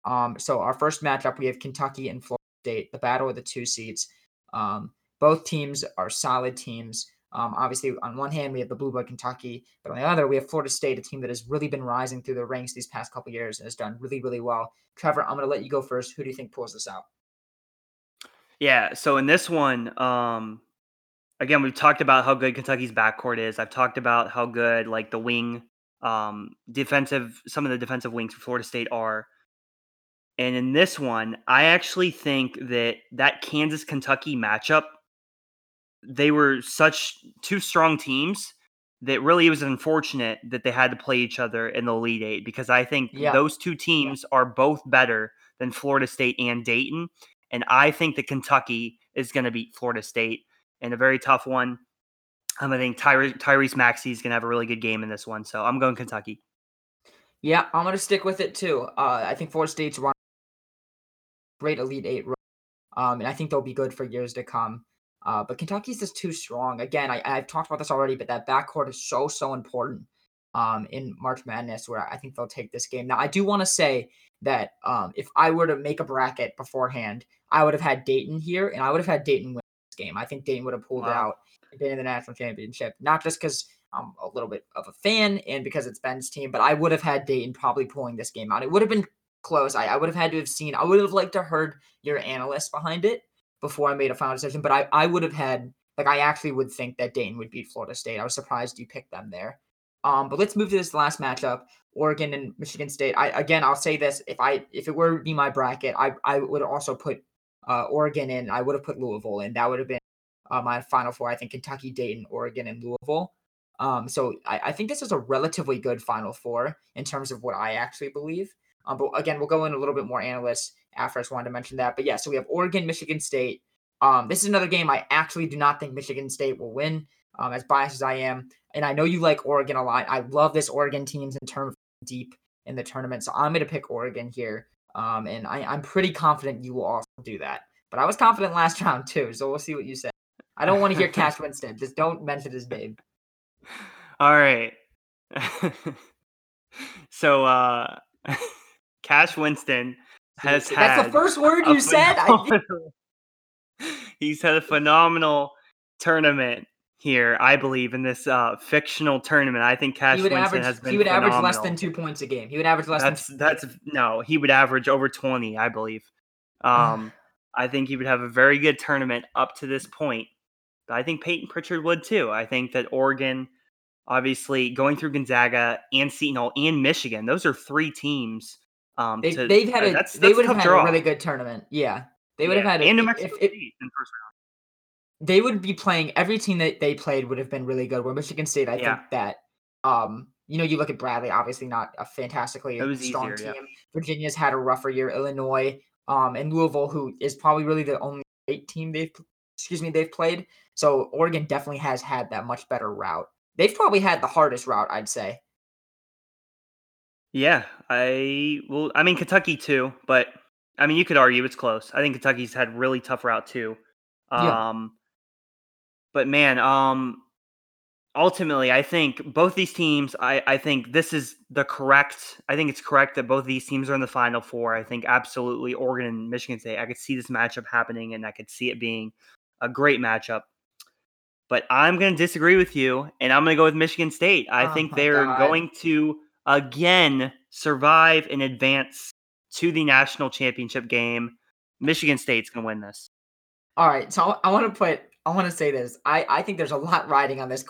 Um, so our first matchup, we have Kentucky and Florida State, the battle of the two seeds. Um, both teams are solid teams. Um, obviously, on one hand, we have the Blue Blood Kentucky, but on the other, we have Florida State, a team that has really been rising through the ranks these past couple years and has done really, really well. Trevor, I'm going to let you go first. Who do you think pulls this out? Yeah. So in this one, um, again, we've talked about how good Kentucky's backcourt is. I've talked about how good like the wing, um, defensive, some of the defensive wings for Florida State are. And in this one, I actually think that that Kansas Kentucky matchup, they were such two strong teams that really it was unfortunate that they had to play each other in the Elite Eight because I think Yeah. those two teams are both better than Florida State and Dayton. And I think that Kentucky is going to beat Florida State in a very tough one. Um, I think Tyre- Tyrese Maxey is going to have a really good game in this one. So I'm going Kentucky. Yeah, I'm going to stick with it too. Uh, I think Florida State's run great Elite Eight run, um, and I think they'll be good for years to come. Uh, but Kentucky's just too strong. Again, I, I've talked about this already, but that backcourt is so so important um, in March Madness, where I think they'll take this game. Now, I do want to say that um, if I were to make a bracket beforehand, I would have had Dayton here, and I would have had Dayton win this game. I think Dayton would have pulled Wow. out and been in the national championship, not just because I'm a little bit of a fan and because it's Ben's team, but I would have had Dayton probably pulling this game out. It would have been close. I, I would have had to have seen. I would have liked to heard your analyst behind it before I made a final decision. But I, I would have had like I actually would think that Dayton would beat Florida State. I was surprised you picked them there. Um, but let's move to this last matchup: Oregon and Michigan State. I again, I'll say this: if I if it were to be my bracket, I I would also put uh, Oregon in. I would have put Louisville in. That would have been uh, my final four. I think Kentucky, Dayton, Oregon, and Louisville. Um, so I, I think this is a relatively good final four in terms of what I actually believe. Um, but again, we'll go in a little bit more analysts after I just wanted to mention that. But yeah, so we have Oregon, Michigan State. Um, this is another game I actually do not think Michigan State will win. Um, as biased as I am, and I know you like Oregon a lot. I love this Oregon teams in terms deep in the tournament, so I'm going to pick Oregon here. Um, and I, I'm pretty confident you will also do that. But I was confident last round too, so we'll see what you say. I don't want to hear Cash Winston. Just don't mention his name. All right. so uh Cash Winston has That's had That's the first word you said. He's had a phenomenal tournament here, I believe, in this uh fictional tournament. I think Cash Winston average. has been He would average less than two points a game. He would average less That's than. that's no, he would average over 20, I believe. Um I think he would have a very good tournament up to this point. But I think Payton Pritchard would too. I think that Oregon, obviously, going through Gonzaga and Seton Hall and Michigan, those are three teams. Um, They, they've had a that's, they would have had draw. a really good tournament. Yeah, they would Yeah, have had a, and New if- Mexico if- State in the first round. they would be playing every team that they played would have been really good. Where Michigan State, I Yeah. think that um, you know, you look at Bradley, obviously not a fantastically strong easier, team. yeah. Virginia's had a rougher year. Illinois, um, and Louisville, who is probably really the only great team they've excuse me they've played. So Oregon definitely has had that much better route. They've probably had the hardest route, I'd say. Yeah, I well, I mean Kentucky too, but I mean you could argue it's close. I think Kentucky's had really tough route too. Yeah. Um, but man, um, ultimately, I think both these teams. I I think this is the correct. I think it's correct that both these teams are in the final four. I think absolutely Oregon and Michigan State. I could see this matchup happening, and I could see it being a great matchup. But I'm going to disagree with you, and I'm going to go with Michigan State. I Oh think they're God. going to again survive and advance to the national championship game. Michigan State's going to win this. All right, so I want to put I want to say this. I I think there's a lot riding on this.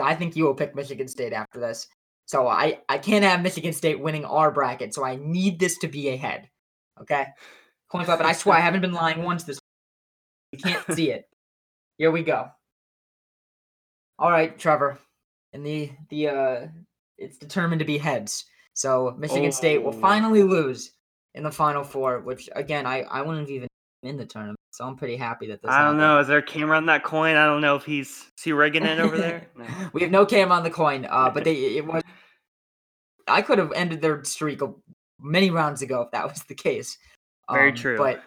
I think you will pick Michigan State after this. So I I can't have Michigan State winning our bracket. So I need this to be a head. Okay, coin flip. And I swear I haven't been lying once this. You can't see it. Here we go. All right, Trevor, and the the uh, it's determined to be heads. So Michigan State will Oh. finally lose in the Final Four, which again I I wouldn't even in the tournament. So I'm pretty happy that this. I don't happened. know. Is there a camera on that coin? I don't know if he's is he rigging it over there. No. we have no cam on the coin, uh, but they it was. I could have ended their streak many rounds ago if that was the case. Very Um, true. But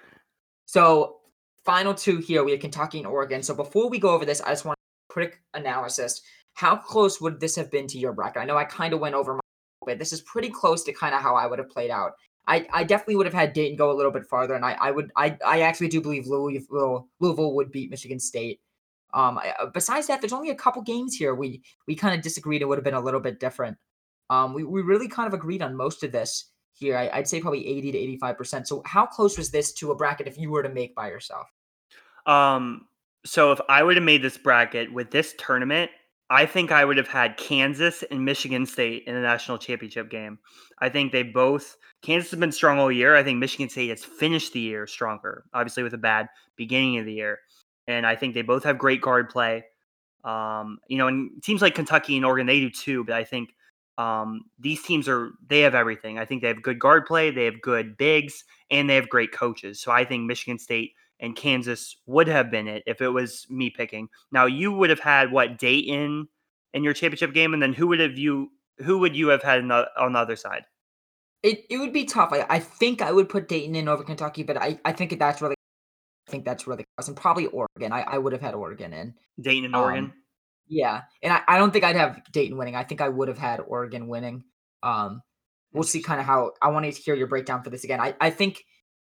so final two here, we have Kentucky and Oregon. So before we go over this, I just want a quick analysis. How close would this have been to your bracket? I know I kind of went over my but this is pretty close to kind of how I would have played out. I, I definitely would have had Dayton go a little bit farther, and I, I would I, I actually do believe Louisville Louisville would beat Michigan State. Um, uh, besides that, there's only a couple games here we we kind of disagreed. It would have been a little bit different. Um, we, we really kind of agreed on most of this here. I, I'd say probably 80 to 85 percent. So how close was this to a bracket if you were to make by yourself? Um, so if I would have made this bracket with this tournament, I think I would have had Kansas and Michigan State in the national championship game. I think they both Kansas has been strong all year. I think Michigan State has finished the year stronger, obviously with a bad beginning of the year. And I think they both have great guard play. Um, you know, and teams like Kentucky and Oregon, they do too, but I think um, these teams are they have everything. I think they have good guard play, they have good bigs, and they have great coaches. So I think Michigan State and Kansas would have been it if it was me picking. Now you would have had what Dayton in your championship game, and then who would have you who would you have had on the, other side? It it would be tough. I, I think I would put Dayton in over Kentucky, but I, I think that's really I think that's really close. And probably Oregon. I, I would have had Oregon in. Dayton and Um, Oregon. Yeah. And I, I don't think I'd have Dayton winning. I think I would have had Oregon winning. Um we'll see kind of how I wanted to hear your breakdown for this again. I, I think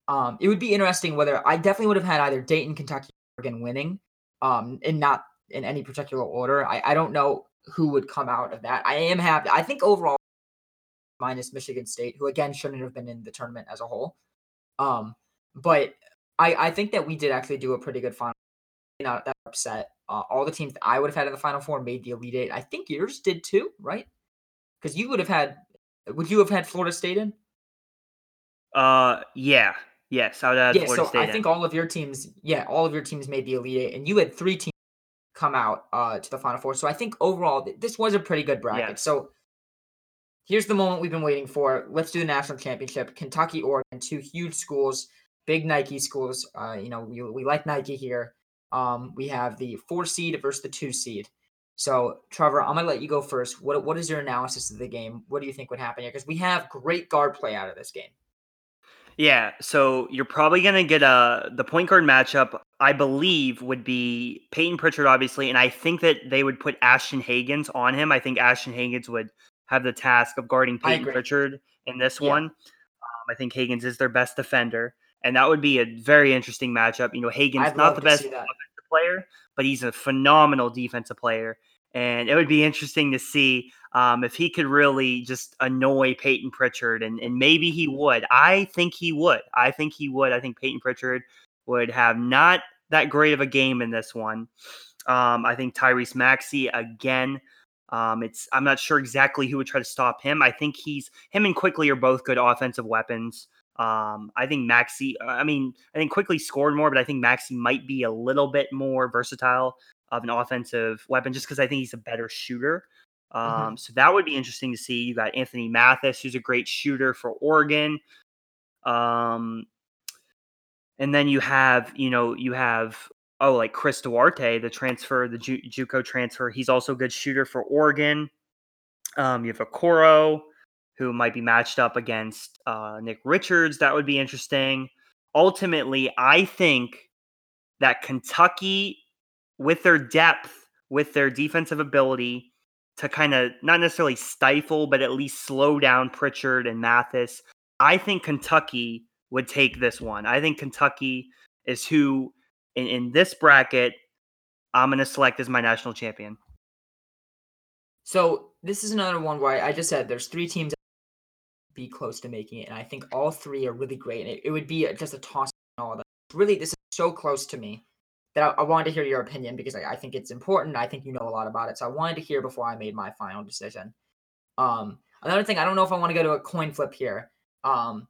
um it would be interesting whether I definitely would have had either Dayton, Kentucky, Oregon winning. Um and not in any particular order. I, I don't know who would come out of that. I am happy. I think overall minus Michigan State, who again shouldn't have been in the tournament as a whole. Um, but I I think that we did actually do a pretty good final. Not that upset. Uh, all the teams that I would have had in the final four made the elite eight. I think yours did too, right? Because you would have had. Would you have had Florida State in? Uh, yeah, yes, I would had yeah. Florida So State. I in. think all of your teams, yeah, all of your teams made the elite eight, and you had three teams come out uh to the final four. So I think overall this was a pretty good bracket. Yes. So here's the moment we've been waiting for. Let's do the national championship. Kentucky, Oregon, two huge schools, big Nike schools. Uh, you know, we, we like Nike here. Um, we have the four seed versus the two seed. So, Trevor, I'm gonna let you go first. What what is your analysis of the game? What do you think would happen here? Because we have great guard play out of this game. Yeah, so you're probably gonna get a the point guard matchup. I believe would be Payton Pritchard, obviously, and I think that they would put Ashton Hagans on him. I think Ashton Hagans would have the task of guarding Payton. Pritchard in this Yeah. one. Um, I think Hagans is their best defender, and that would be a very interesting matchup. You know, Hagans not the best player, but he's a phenomenal defensive player. And it would be interesting to see um, if he could really just annoy Payton Pritchard, and, and maybe he would. I think he would. I think he would. I think Payton Pritchard would have not that great of a game in this one. Um, I think Tyrese Maxey again. Um, it's I'm not sure exactly who would try to stop him. I think he's him and Quickley are both good offensive weapons. Um, I think Maxey. I mean, I think Quickley scored more, but I think Maxey might be a little bit more versatile of an offensive weapon, just because I think he's a better shooter. Mm-hmm. Um, mm-hmm. So that would be interesting to see. You got Anthony Mathis, who's a great shooter for Oregon. Um, and then you have, you know, you have oh, like Chris Duarte, the transfer, the Ju- JUCO transfer. He's also a good shooter for Oregon. Um, you have Okoro, who might be matched up against uh, Nick Richards. That would be interesting. Ultimately, I think that Kentucky, with their depth, with their defensive ability to kind of not necessarily stifle, but at least slow down Pritchard and Mathis, I think Kentucky would take this one. I think Kentucky is who in, in this bracket I'm going to select as my national champion. So this is another one where I just said there's three teams be close to making it, and I think all three are really great. And it, it would be just a toss all them. Really, this is so close to me that I, I wanted to hear your opinion because I, I, think it's important. I think you know a lot about it, so I wanted to hear before I made my final decision. Um, another thing, I don't know if I want to go to a coin flip here. Um,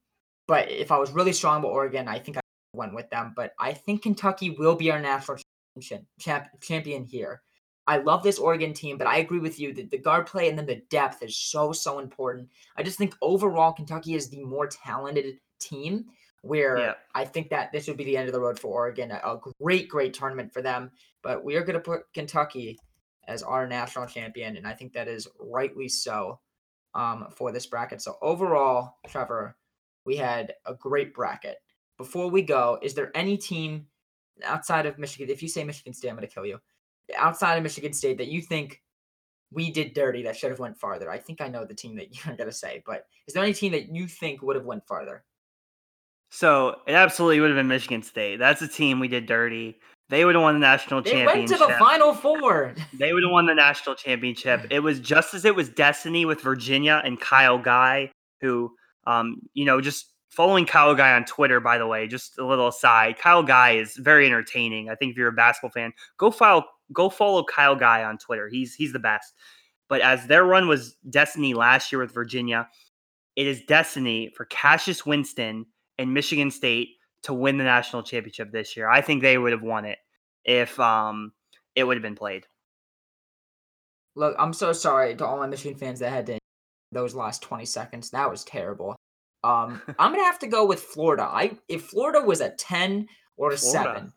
but if I was really strong about Oregon, I think I went with them. But I think Kentucky will be our national champion, champ, champion here. I love this Oregon team, but I agree with you that the guard play and then the depth is so, so important. I just think overall, Kentucky is the more talented team where yeah. I think that this would be the end of the road for Oregon. A, a great, great tournament for them. But we are going to put Kentucky as our national champion, and I think that is rightly so um, for this bracket. So overall, Trevor, we had a great bracket. Before we go, is there any team outside of Michigan? If you say Michigan State, I'm going to kill you. Outside of Michigan State, that you think we did dirty that should have went farther. I think I know the team that you're going to say, but is there any team that you think would have went farther? So it absolutely would have been Michigan State. That's a team we did dirty. They would have won the national they championship. They went to the final four. they would have won the national championship. It was just as it was destiny with Virginia and Kyle Guy, who, um, you know, just following Kyle Guy on Twitter. By the way, just a little aside, Kyle Guy is very entertaining. I think if you're a basketball fan, go follow go follow Kyle Guy on Twitter. He's he's the best. But as their run was destiny last year with Virginia, it is destiny for Cassius Winston and Michigan State to win the national championship this year. I think they would have won it if um it would have been played. Look, I'm so sorry to all my Michigan fans that had to those last 20 seconds. That was terrible. Um, I'm gonna have to go with Florida. I if Florida was a 10 or a Florida. seven,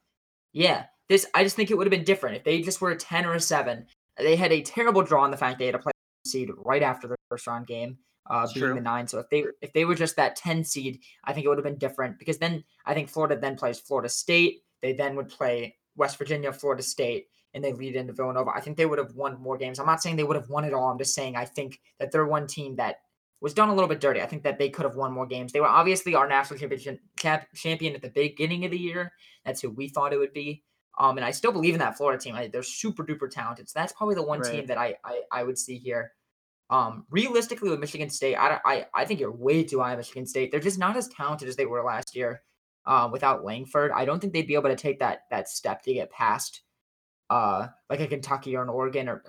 yeah, this I just think it would have been different if they just were a 10 or a seven. They had a terrible draw in the fact they had to play seed right after the first round game uh, being true. the nine. So if they if they were just that ten seed, I think it would have been different because then I think Florida then plays Florida State. They then would play West Virginia, Florida State, and they lead into Villanova. I think they would have won more games. I'm not saying they would have won it all. I'm just saying I think that they're one team that was done a little bit dirty. I think that they could have won more games. They were obviously our national champion champion at the beginning of the year. That's who we thought it would be. Um, and I still believe in that Florida team. I, they're super duper talented. So that's probably the one right. team that I, I I would see here. Um, realistically, with Michigan State, I, I I think you're way too high on Michigan State. They're just not as talented as they were last year. Uh, without Langford, I don't think they'd be able to take that that step to get past, uh, like a Kentucky or an Oregon or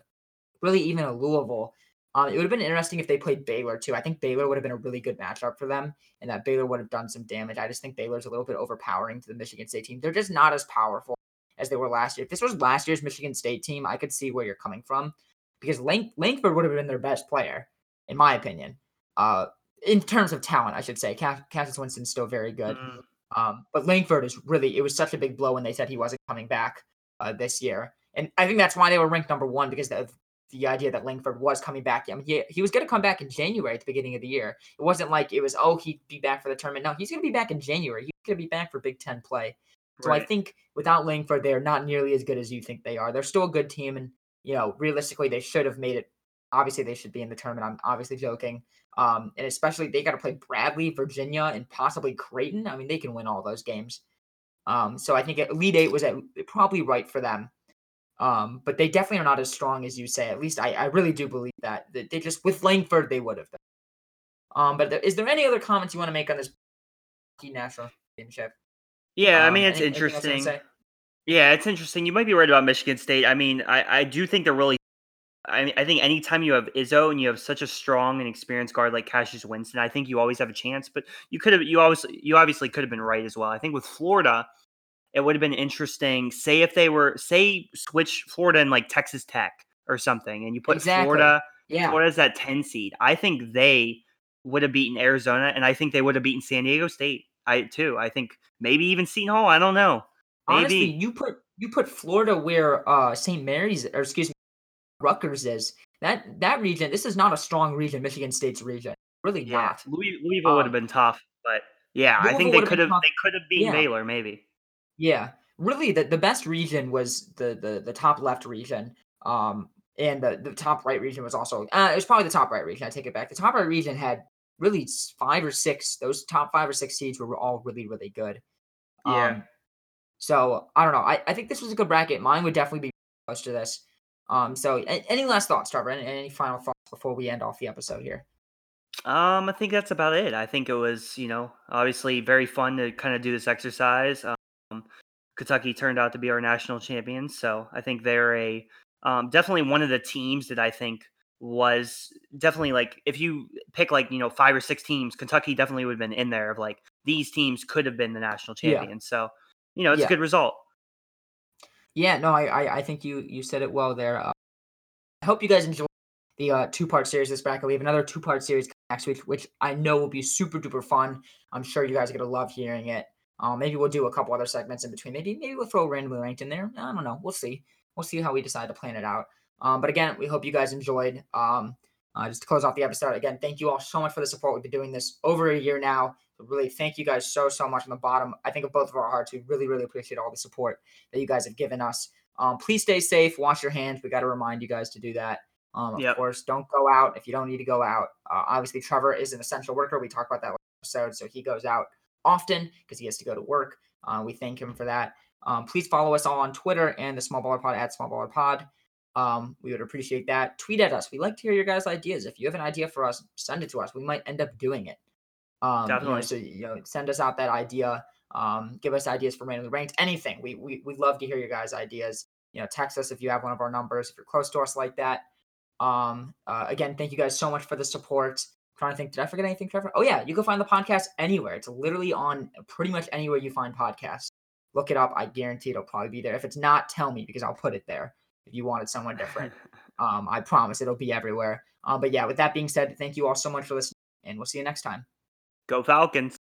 really even a Louisville. Um, it would have been interesting if they played Baylor too. I think Baylor would have been a really good matchup for them, and that Baylor would have done some damage. I just think Baylor's a little bit overpowering to the Michigan State team. They're just not as powerful as they were last year. If this was last year's Michigan State team, I could see where you're coming from because Lang- Langford would have been their best player, in my opinion. Uh, in terms of talent, I should say. Cassius Winston's still very good. Mm. Um, but Langford is really, it was such a big blow when they said he wasn't coming back uh, this year. And I think that's why they were ranked number one because of the idea that Langford was coming back. I mean, he, he was going to come back in January at the beginning of the year. It wasn't like it was, oh, he'd be back for the tournament. No, he's going to be back in January. He's going to be back for Big Ten play. So right. I think without Langford, they're not nearly as good as you think they are. They're still a good team, and you know, realistically, they should have made it. Obviously, they should be in the tournament. I'm obviously joking. Um, and especially they got to play Bradley, Virginia, and possibly Creighton. I mean, they can win all those games. Um, so I think Elite Eight was at, probably right for them. Um, but they definitely are not as strong as you say. At least I, I really do believe that. that they just with Langford they would have been. Um, but is there any other comments you want to make on this national championship? Yeah, I Um, mean it's any, anything else you want to interesting. Yeah, it's interesting. You might be right about Michigan State. I mean, I I do think they're really I mean, I think anytime you have Izzo and you have such a strong and experienced guard like Cassius Winston, I think you always have a chance. But you could have, you always, you obviously could have been right as well. I think with Florida, it would have been interesting. Say if they were, say, switch Florida and like Texas Tech or something, and you put Exactly. Florida, Yeah. Florida's that ten seed. I think they would have beaten Arizona, and I think they would have beaten San Diego State. I too. I think maybe even Seton Hall. I don't know. Honestly, Maybe. you put you put Florida where uh St. Mary's or excuse me, Rutgers is. That that region, this is not a strong region, Michigan State's region. Really Yeah, not. Louis, Louisville would have Um, been tough, but yeah, I think they could have. They could have beaten Yeah. Baylor, maybe. Yeah. Really the, the best region was the, the the top left region. Um and the, the top right region was also uh, it was probably the top right region. I take it back. The top right region had really five or six. Those top five or six seeds were all really really good. Yeah. Um, so I don't know. I, I think this was a good bracket. Mine would definitely be close to this. Um, so any last thoughts, Trevor? Any, any final thoughts before we end off the episode here? Um, I think that's about it. I think it was, you know, obviously very fun to kind of do this exercise. Um, Kentucky turned out to be our national champions, so I think they're a um, definitely one of the teams that I think was definitely like if you pick like you know five or six teams, Kentucky definitely would have been in there of like these teams could have been the national Yeah. So you know, it's a good result. Yeah, no, I I, I think you you said it well there. Uh, I hope you guys enjoy the uh, two part series this bracket. We have another two part series next week, which I know will be super duper fun. I'm sure you guys are gonna love hearing it. Um, maybe we'll do a couple other segments in between. Maybe maybe we'll throw randomly ranked in there. I don't know. We'll see. We'll see how we decide to plan it out. Um, but again, we hope you guys enjoyed. Um, uh, just to close off the episode, again, thank you all so much for the support. We've been doing this over a year now. So really, thank you guys so so much on the bottom. I think of both of our hearts. We really really appreciate all the support that you guys have given us. Um, please stay safe. Wash your hands. We got to remind you guys to do that. Um, of Yep. course, don't go out if you don't need to go out. Uh, obviously, Trevor is an essential worker. We talked about that last episode, so he goes out often because he has to go to work. Uh, we thank him for that. Um, please follow us all on Twitter and the Small Baller Pod at Small Baller Pod. Um, we would appreciate that. Tweet at us. We like to hear your guys' ideas. If you have an idea for us, send it to us. We might end up doing it. Um, you know, Definitely. so you know, send us out that idea. Um, give us ideas for randomly ranked. Anything. We we we love to hear your guys' ideas. You know, text us if you have one of our numbers. If you're close to us like that. Um, uh, again, thank you guys so much for the support. trying to think, did I forget anything, Trevor? Oh yeah, you can find the podcast anywhere. It's literally on pretty much anywhere you find podcasts. Look it up. I guarantee it'll probably be there. If it's not, tell me because I'll put it there. If you want it somewhere different, um, I promise it'll be everywhere. Um, but yeah, with that being said, thank you all so much for listening, and we'll see you next time. Go Falcons.